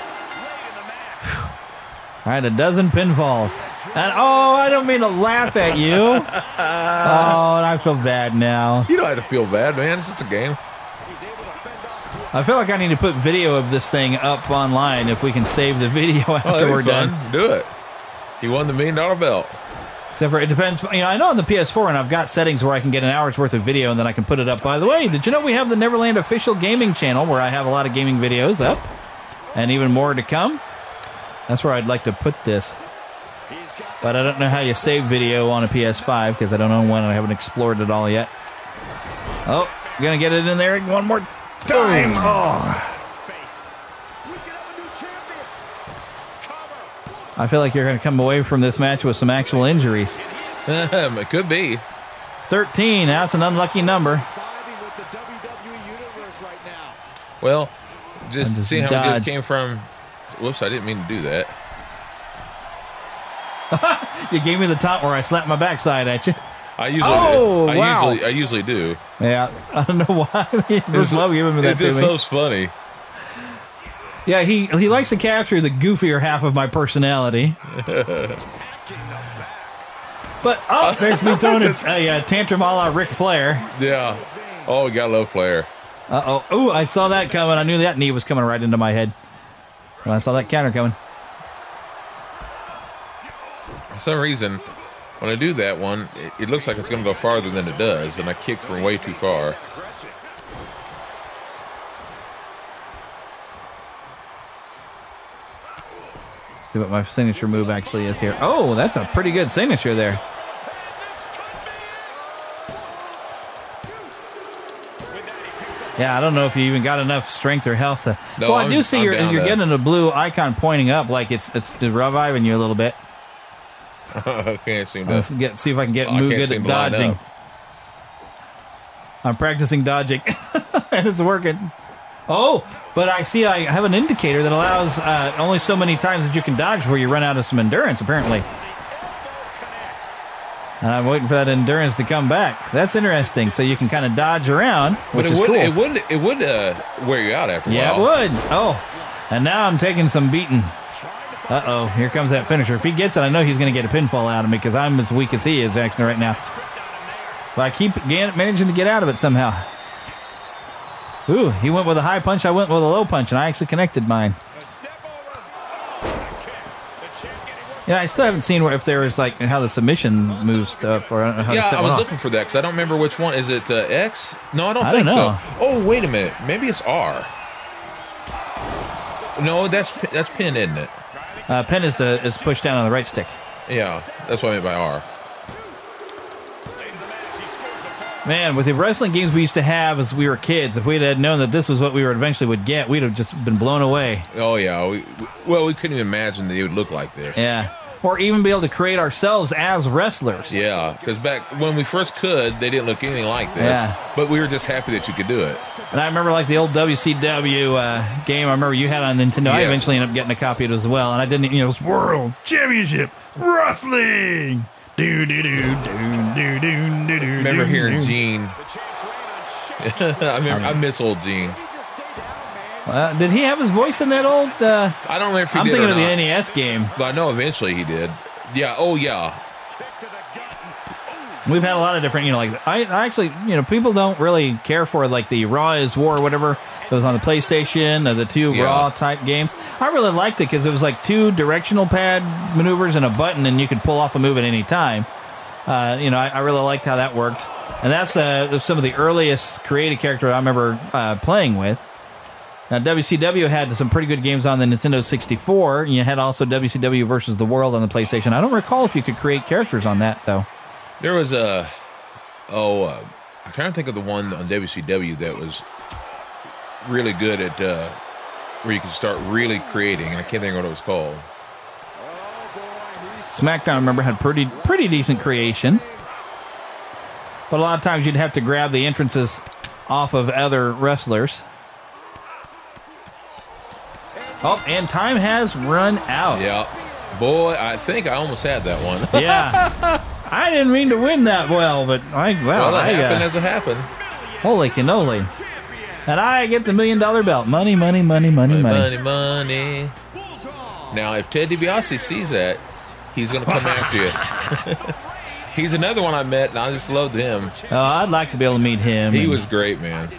All right, a dozen pinfalls. And oh, I don't mean to laugh at you. oh, and I feel bad now. You don't have to feel bad, man. It's just a game. I feel like I need to put video of this thing up online if we can save the video Oh, after that'd we're fun. done. Do it. He won the million dollar belt. Except for it depends. You know, I know on the PS4, and I've got settings where I can get an hour's worth of video, and then I can put it up. By the way, did you know we have the Neverland official gaming channel where I have a lot of gaming videos up, and even more to come? That's where I'd like to put this. But I don't know how you save video on a PS5 because I don't own one and I haven't explored it all yet. Oh, gonna get it in there one more time. Oh. I feel like you're going to come away from this match with some actual injuries. it could be. 13. That's an unlucky number. Well, Just, just see how it just came from. Whoops! I didn't mean to do that. You gave me the top where I slapped my backside at you. I usually, Oh, I wow. usually, I usually do. Yeah, I don't know why. He just love giving me that It to just me. so funny. Yeah, he he likes to capture the goofier half of my personality. But oh, there's me throwing a, a, uh tantrum a la Ric Flair. Yeah. Oh, gotta love Flair. Uh oh. Oh, I saw that coming. I knew that knee was coming right into my head. When I saw that counter coming. For some reason, when I do that one, it, it looks like it's gonna go farther than it does, and I kick from way too far. See what my signature move actually is here. Oh, that's a pretty good signature there. Yeah, I don't know if you even got enough strength or health. To, No, well, I I'm- do see I'm you're, you're getting a blue icon pointing up, like it's it's reviving you a little bit. I can't seem to Let's get see if I can get Oh, move good at dodging. I'm practicing dodging, and it's working. Oh, but I see I have an indicator that allows uh, only so many times that you can dodge before you run out of some endurance, apparently. And I'm waiting for that endurance to come back. That's interesting. So you can kind of dodge around, But which it is would, cool. it would, it would uh, wear you out after a yeah, while. it would. Oh, and now I'm taking some beating. Uh oh, here comes that finisher. If he gets it, I know he's going to get a pinfall out of me because I'm as weak as he is actually right now. But I keep managing to get out of it somehow. Ooh, he went with a high punch. I went with a low punch, and I actually connected mine. Yeah, I still haven't seen if there was like how the submission moves stuff or I don't know how to Yeah, I was off. looking for that because I don't remember which one. Is it uh, X? No, I don't I think don't so. Oh, wait a minute. Maybe it's R. No, that's that's pin, isn't it? Uh, pen is the is pushed down on the right stick. Yeah, that's what I meant by R. Man, with the wrestling games we used to have as we were kids, if we'd had known that this was what we were eventually would get, we'd have just been blown away. Oh yeah. We, well, we couldn't even imagine that it would look like this. Yeah. Or even be able to create ourselves as wrestlers. Yeah, because back when we first could, they didn't look anything like this. Yeah. But we were just happy that you could do it. And I remember like the old WCW uh, game I remember you had on Nintendo. I eventually ended up getting a copy of it as well. And I didn't, you know, it was World Championship Wrestling. Do, do, do, do, do, do, do, do, remember hearing. Gene. I remember. I miss old Gene. Uh, did he have his voice in that old? Uh, I don't remember if he I'm did thinking or of the. NES game. But I know eventually he did. Yeah. Oh yeah. We've had a lot of different, you know, like I, I actually, you know, people don't really care for like the Raw is War or whatever that was on the PlayStation, the two Yeah. Raw type games. I really liked it because it was like two directional pad maneuvers and a button, and you could pull off a move at any time. Uh, you know, I, I really liked how that worked, and that's uh, some of the earliest creative character I remember uh, playing with. Now, WCW had some pretty good games on the Nintendo 64. You had also WCW versus the World on the PlayStation. I don't recall if you could create characters on that though. There was a. Oh, uh, I'm trying to think of the one on WCW that was really good at uh, where you can start really creating, and I can't think of what it was called. SmackDown, remember, had pretty pretty decent creation, but a lot of times you'd have to grab the entrances off of other wrestlers. Oh, and time has run out. Yeah. Boy, I think I almost had that one. Yeah. I didn't mean to win that well, but I well, well, it I, happened uh, as it happened. holy cannoli. And I get the million dollar belt. Money, money, money, money, money. Money, money. Now, if Ted DiBiase sees that, he's going to come after you. he's another one I met, and I just loved him. Oh, I'd like to be able to meet him. He was great, man.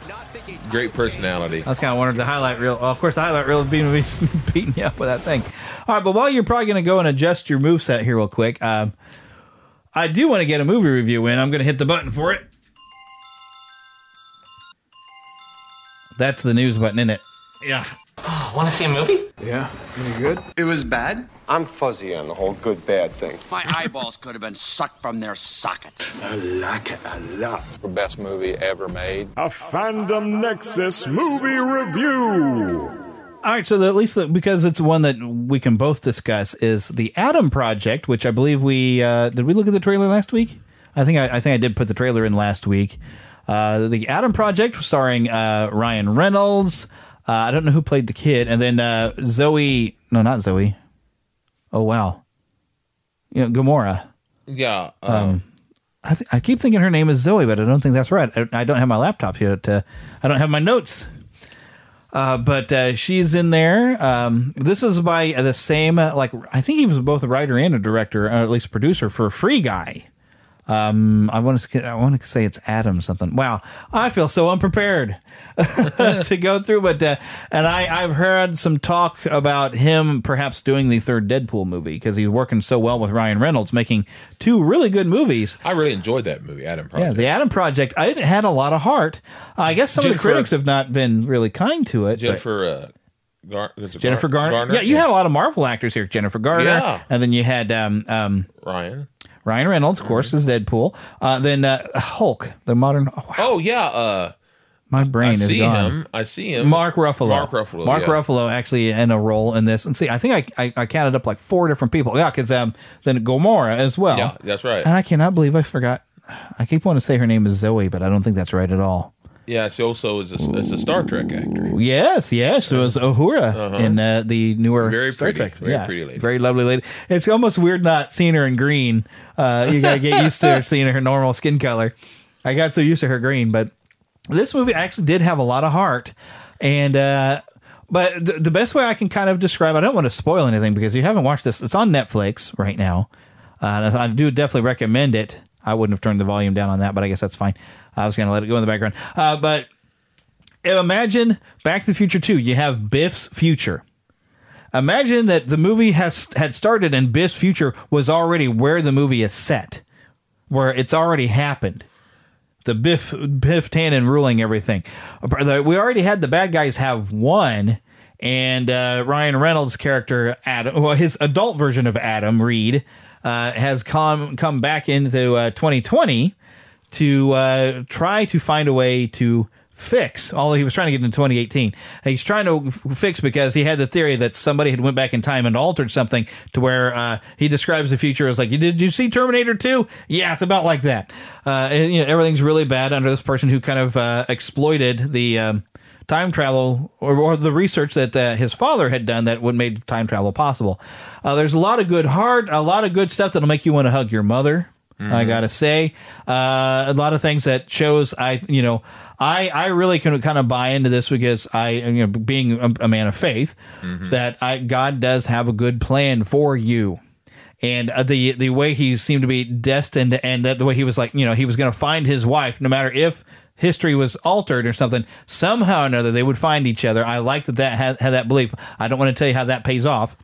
Great personality. I was kind of wondering the highlight reel. Well, of course, the highlight reel would be beating you up with that thing. All right, but while you're probably going to go and adjust your move set here real quick, um, I do want to get a movie review in. I'm going to hit the button for it. That's the news button, isn't it? Yeah. Want to see a movie? Yeah. Any good? It was bad. I'm fuzzy on the whole good bad thing. My eyeballs could have been sucked from their sockets. I like it a lot. The best movie ever made. A Fandom Nexus movie review. All right, so the, at least the, because it's one that we can both discuss is the Adam Project, which I believe we uh, did. We look at the trailer last week. I think I, I think I did put the trailer in last week. Uh, the Adam Project, starring uh, Ryan Reynolds, Uh, I don't know who played the kid, and then uh, Zoe. No, not Zoe. Oh wow. You know, Gamora. Yeah. Um, Um, I, th- I keep thinking her name is Zoe, but I don't think that's right. I, I don't have my laptop here. To, I don't have my notes. Uh, but uh, she's in there. Um, this is by the same, uh, like I think he was both a writer and a director, or at least a producer for Free Guy. Um, I want to I want to say it's Adam something. Wow, I feel so unprepared to go through, but uh, and I I've heard some talk about him perhaps doing the third Deadpool movie because he's working so well with Ryan Reynolds, making two really good movies. I really enjoyed that movie, Adam Project. Yeah, the Adam Project. I it had a lot of heart. I guess some of the critics have not been really kind to it. but- Jennifer. Uh, Gar- Jennifer Gar- Garner. Yeah, you had a lot of Marvel actors here. Jennifer Garner. Yeah. And then you had um, um, Ryan. Ryan Reynolds, of course, is Deadpool. Uh, then uh, Hulk, the modern. Oh, Oh yeah. Uh, my brain I is see gone. him. I see him. Mark Ruffalo. Mark Ruffalo. Mark yeah. Ruffalo actually in a role in this. And see, I think I, I, I counted up like four different people. Yeah, because um, then Gamora as well. Yeah, that's right. And I cannot believe I forgot. I keep wanting to say her name is Zoe, but I don't think that's right at all. Yeah, she also is a, is a Star Trek actor. Yes, yes, it was Uhura Uh-huh. in uh, the newer Very Star pretty, Trek. very yeah, pretty lady. very lovely lady. It's almost weird not seeing her in green. Uh, you gotta get used to seeing her normal skin color. I got so used to her green, but this movie actually did have a lot of heart, and uh, but the, the best way I can kind of describe, I don't want to spoil anything because you haven't watched this. It's on Netflix right now. Uh, I do definitely recommend it. I wouldn't have turned the volume down on that, but I guess that's fine. I was going to let it go in the background. Uh, but imagine Back to the Future 2. You have Biff's future. Imagine that the movie has had started and Biff's future was already where the movie is set, where it's already happened. The Biff Biff Tannen ruling everything. We already had the bad guys have won, and uh, Ryan Reynolds' character Adam, well, his adult version of Adam Reed, uh, has come come back into uh, 2020 to uh, try to find a way to fix although he was trying to get into 2018 he's trying to fix because he had the theory that somebody had went back in time and altered something to where uh, he describes the future as like did you see terminator 2 yeah it's about like that. Uh, and, you know everything's really bad under this person who kind of uh, exploited the um, time travel or, or the research that uh, his father had done that would made time travel possible. Uh, there's a lot of good heart a lot of good stuff that'll make you want to hug your mother I gotta say, uh, a lot of things that shows I, you know, I I really can kind of buy into this because I, you know, being a, a man of faith, that I God does have a good plan for you. And uh, the the way he seemed to be destined, and that the way he was like, you know, he was going to find his wife, no matter if history was altered or something. Somehow or another, they would find each other. I like that that had, had that belief. I don't want to tell you how that pays off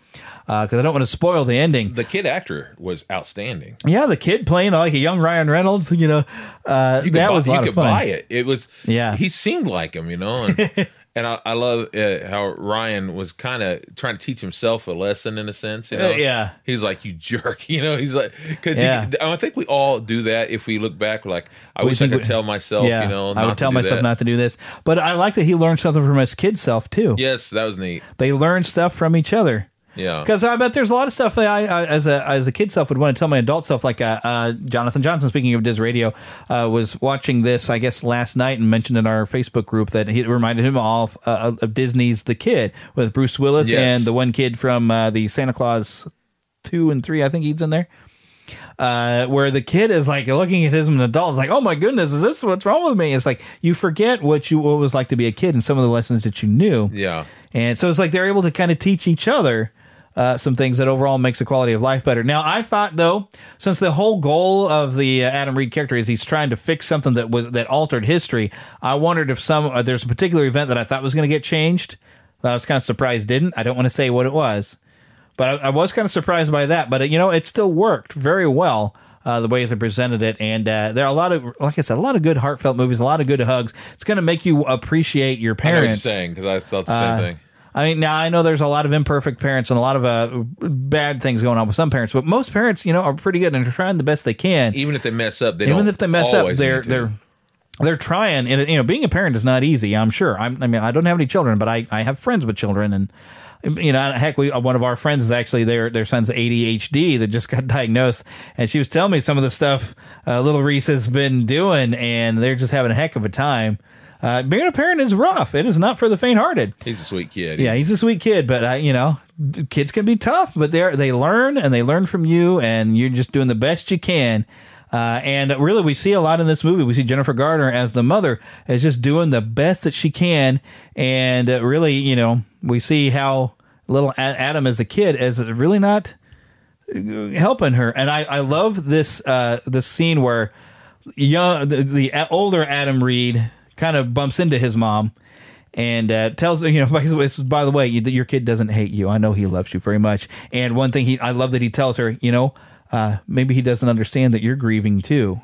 because I don't want to spoil the ending. The kid actor was outstanding. Yeah, the kid playing like a young Ryan Reynolds, you know, uh, You that buy, was a you lot could of fun. buy it. It was Yeah. He seemed like him, you know, and, and I, I love uh, how Ryan was kind of trying to teach himself a lesson in a sense. You know, Uh, yeah. He's like, "You jerk," you know. He's like, because Yeah. I think we all do that. If we look back, like, I We wish I could we- tell myself, yeah, you know, I would tell myself that. not to do this, but I like that he learned something from his kid self too. Yes, that was neat. They learn stuff from each other. Yeah, Because I bet there's a lot of stuff that I, I as a as a kid self would want to tell my adult self. Like uh, uh, Jonathan Johnson, speaking of Diz Radio, uh, was watching this I guess last night and mentioned in our Facebook group that he it reminded him of uh, of Disney's The Kid with Bruce Willis Yes. and the one kid from uh, the Santa Claus two and three. I think he's in there. Uh, where the kid is like looking at him as an adult, is like, "Oh my goodness, is this what's wrong with me?" It's like you forget what you what it was like to be a kid and some of the lessons that you knew. yeah. And so it's like they're able to kind of teach each other uh, some things that overall makes the quality of life better. Now, I thought though, since the whole goal of the uh, Adam Reed character is he's trying to fix something that was that altered history, I wondered if some uh, there's a particular event that I thought was going to get changed. That I was kind of surprised didn't. I don't want to say what it was, but I, I was kind of surprised by that. But uh, you know, it still worked very well. Uh, the way they presented it, and uh, there are a lot of, like I said, a lot of good heartfelt movies, a lot of good hugs. It's going to make you appreciate your parents. I know what you're saying because I thought the Uh, same thing. I mean, now I know there's a lot of imperfect parents and a lot of uh, bad things going on with some parents, but most parents, you know, are pretty good and are trying the best they can. Even if they mess up, they Even if they mess up, they're they're they're trying. And you know, being a parent is not easy. I'm sure. I'm, I mean, I don't have any children, but I, I have friends with children, and you know, heck, we one of our friends is actually their their son's ADHD that just got diagnosed, and she was telling me some of the stuff uh, little Reese has been doing, and they're just having a heck of a time. Uh, being a parent is rough. It is not for the faint-hearted. He's a sweet kid. Yeah, he's a sweet kid, but uh, you know, kids can be tough, but they they learn and they learn from you, and you're just doing the best you can. Uh, and really, we see a lot in this movie. We see Jennifer Garner as the mother, as just doing the best that she can, and uh, really, you know, we see how little Adam as a kid is really not uh, helping her. And I, I love this uh, this scene where young the, the older Adam Reed kind of bumps into his mom and uh, tells her, you know, by the way, by the way, you, your kid doesn't hate you. I know he loves you very much. And one thing he, I love that he tells her, you know, uh, maybe he doesn't understand that you're grieving too.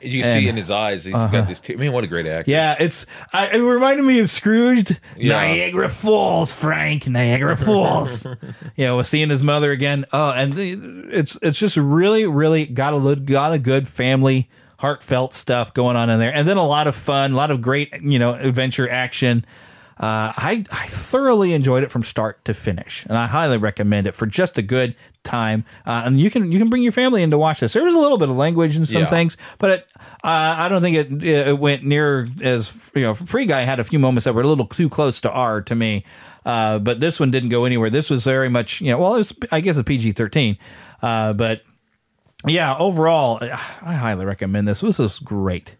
You And- see in his eyes, he's Uh-huh. got this. T- man, what a great actor! Yeah, it's I, it reminded me of Scrooged. Yeah. Niagara Falls, Frank, Niagara Falls. you know, seeing his mother again. Oh, and it's it's just really, really got a good, got a good family, heartfelt stuff going on in there, and then a lot of fun, a lot of great, you know, adventure action. Uh, I I thoroughly enjoyed it from start to finish, and I highly recommend it for just a good time. Uh, and you can you can bring your family in to watch this. There was a little bit of language and some Yeah. things, but it, uh, I don't think it it went near as you know. Free Guy had a few moments that were a little too close to R to me, uh, but this one didn't go anywhere. This was very much you know. Well, it was I guess a PG thirteen, uh, but yeah, overall, I highly recommend this. This is great.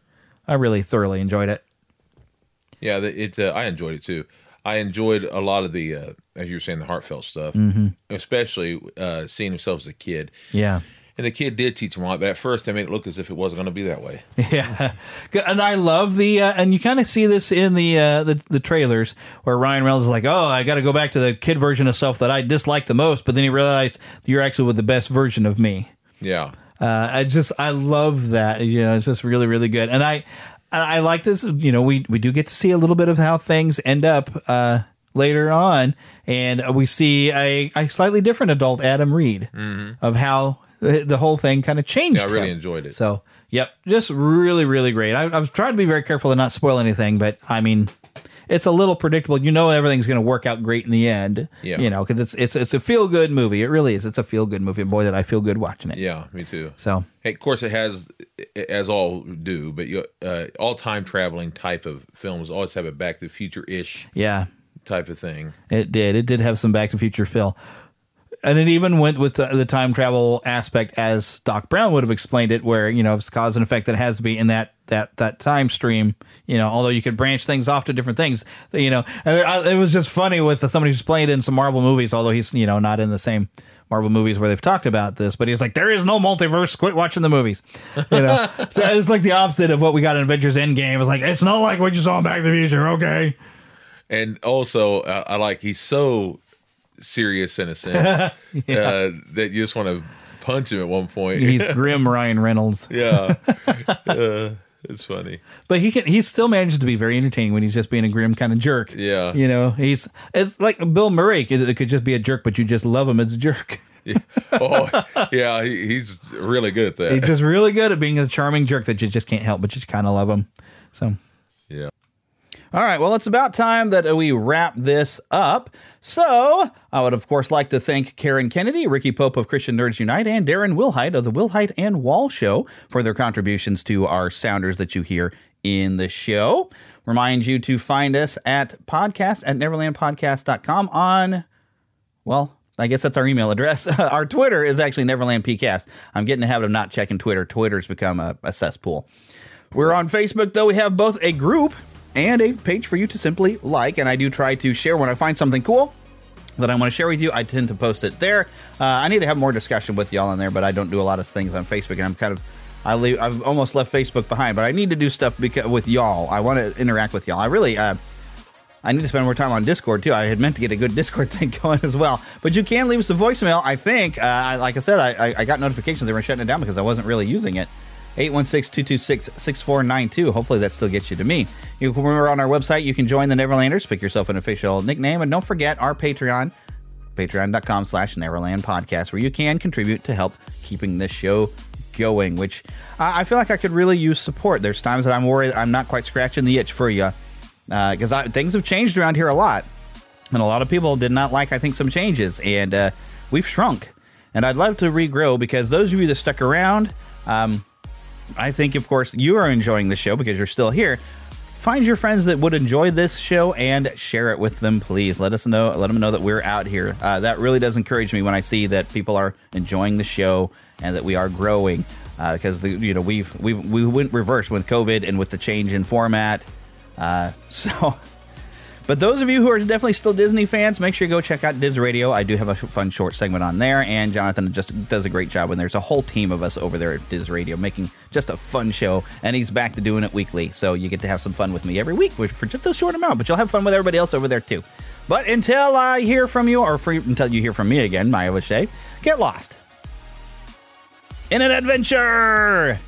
I really thoroughly enjoyed it. Yeah, it. Uh, I enjoyed it too. I enjoyed a lot of the, uh, as you were saying, the heartfelt stuff, Mhm. especially uh, seeing himself as a kid. Yeah. And the kid did teach him a lot, but at first they made it look as if it wasn't going to be that way. Yeah, and I love the uh, and you kind of see this in the, uh, the the trailers where Ryan Reynolds is like, "Oh, I got to go back to the kid version of self that I dislike the most," but then he realized you're actually with the best version of me. Yeah. Uh, I just I love that. You know, it's just really really good, and I I like this. You know, we we do get to see a little bit of how things end up uh, later on, and we see a, a slightly different adult Adam Reed Mhm. of how the the whole thing kind of changed. Yeah, I really him. enjoyed it. So, yep, just really, really great. I, I was trying to be very careful to not spoil anything, but I mean, it's a little predictable. You know, everything's going to work out great in the end. Yeah. you know, because it's it's it's a feel good movie. It really is. It's a feel good movie. Boy, that I feel good watching it. Yeah, me too. So, Hey, of course, it has, as all do, but you, uh, all time traveling type of films always have a Back to the Future ish yeah, type of thing. it did. It did have some Back to the Future feel. And it even went with the, the time travel aspect as Doc Brown would have explained it, where you know it's cause and effect that it has to be in that that that time stream. You know, although you could branch things off to different things. You know, and it was just funny with somebody who's played in some Marvel movies, although he's you know not in the same Marvel movies where they've talked about this. But he's like, there is no multiverse. Quit watching the movies. You know, so it's like the opposite of what we got in Avengers Endgame. It's like it's not like what you saw in Back to the Future. Okay. And also, uh, I like he's so serious in a sense Yeah. uh, that you just want to punch him at one point. He's grim Ryan Reynolds. yeah, uh, it's funny. But he can he still manages to be very entertaining when he's just being a grim kind of jerk. Yeah. You know, he's it's like Bill Murray could, it could just be a jerk, but you just love him as a jerk. Oh, yeah, he, he's really good at that. he's just really good at being a charming jerk that you just can't help but just kind of love him. So yeah. All right, well, it's about time that we wrap this up. So, I would, of course, like to thank Karen Kennedy, Ricky Pope of Christian Nerds Unite, and Darren Wilhite of the Wilhite and Wall Show for their contributions to our sounders that you hear in the show. Remind you to find us at podcast at neverlandpodcast.com on, well, I guess that's our email address. our Twitter is actually Neverland PCast. I'm getting the habit of not checking Twitter. Twitter's become a, a cesspool. We're on Facebook, though. We have both a group and a page for you to simply like. And I do try to share when I find something cool that I want to share with you. I tend to post it there. Uh, I need to have more discussion with y'all in there, but I don't do a lot of things on Facebook. And I'm kind of, I leave, I've almost left Facebook behind, but I need to do stuff because, with y'all. I want to interact with y'all. I really, uh, I need to spend more time on Discord too. I had meant to get a good Discord thing going as well, but you can leave us a voicemail. I think, uh, I- like I said, I, I, I got notifications they were shutting it down because I wasn't really using it. 816-226-6492. Hopefully that still gets you to me. You can remember on our website, you can join the Neverlanders, pick yourself an official nickname, and don't forget our Patreon, patreon.com slash Neverland Podcast, where you can contribute to help keeping this show going, which I I feel like I could really use support. There's times that I'm worried I'm not quite scratching the itch for you because things have changed around here a lot. And a lot of people did not like, I think, some changes, and uh, we've shrunk. And I'd love to regrow because those of you that stuck around, um, I think, of course, you are enjoying the show because you're still here. find your friends that would enjoy this show and share it with them, please. Let us know. Let them know that we're out here. Uh, that really does encourage me when I see that people are enjoying the show and that we are growing. Because the you know we've we we went reverse with COVID and with the change in format. Uh, so but those of you who are definitely still Disney fans, make sure you go check out Diz Radio. I do have a fun short segment on there, and Jonathan just does a great job. And there's a whole team of us over there at Diz Radio making just a fun show, and he's back to doing it weekly. So you get to have some fun with me every week for just a short amount, but you'll have fun with everybody else over there too. But until I hear from you, or until you hear from me again, would say, get lost in an adventure.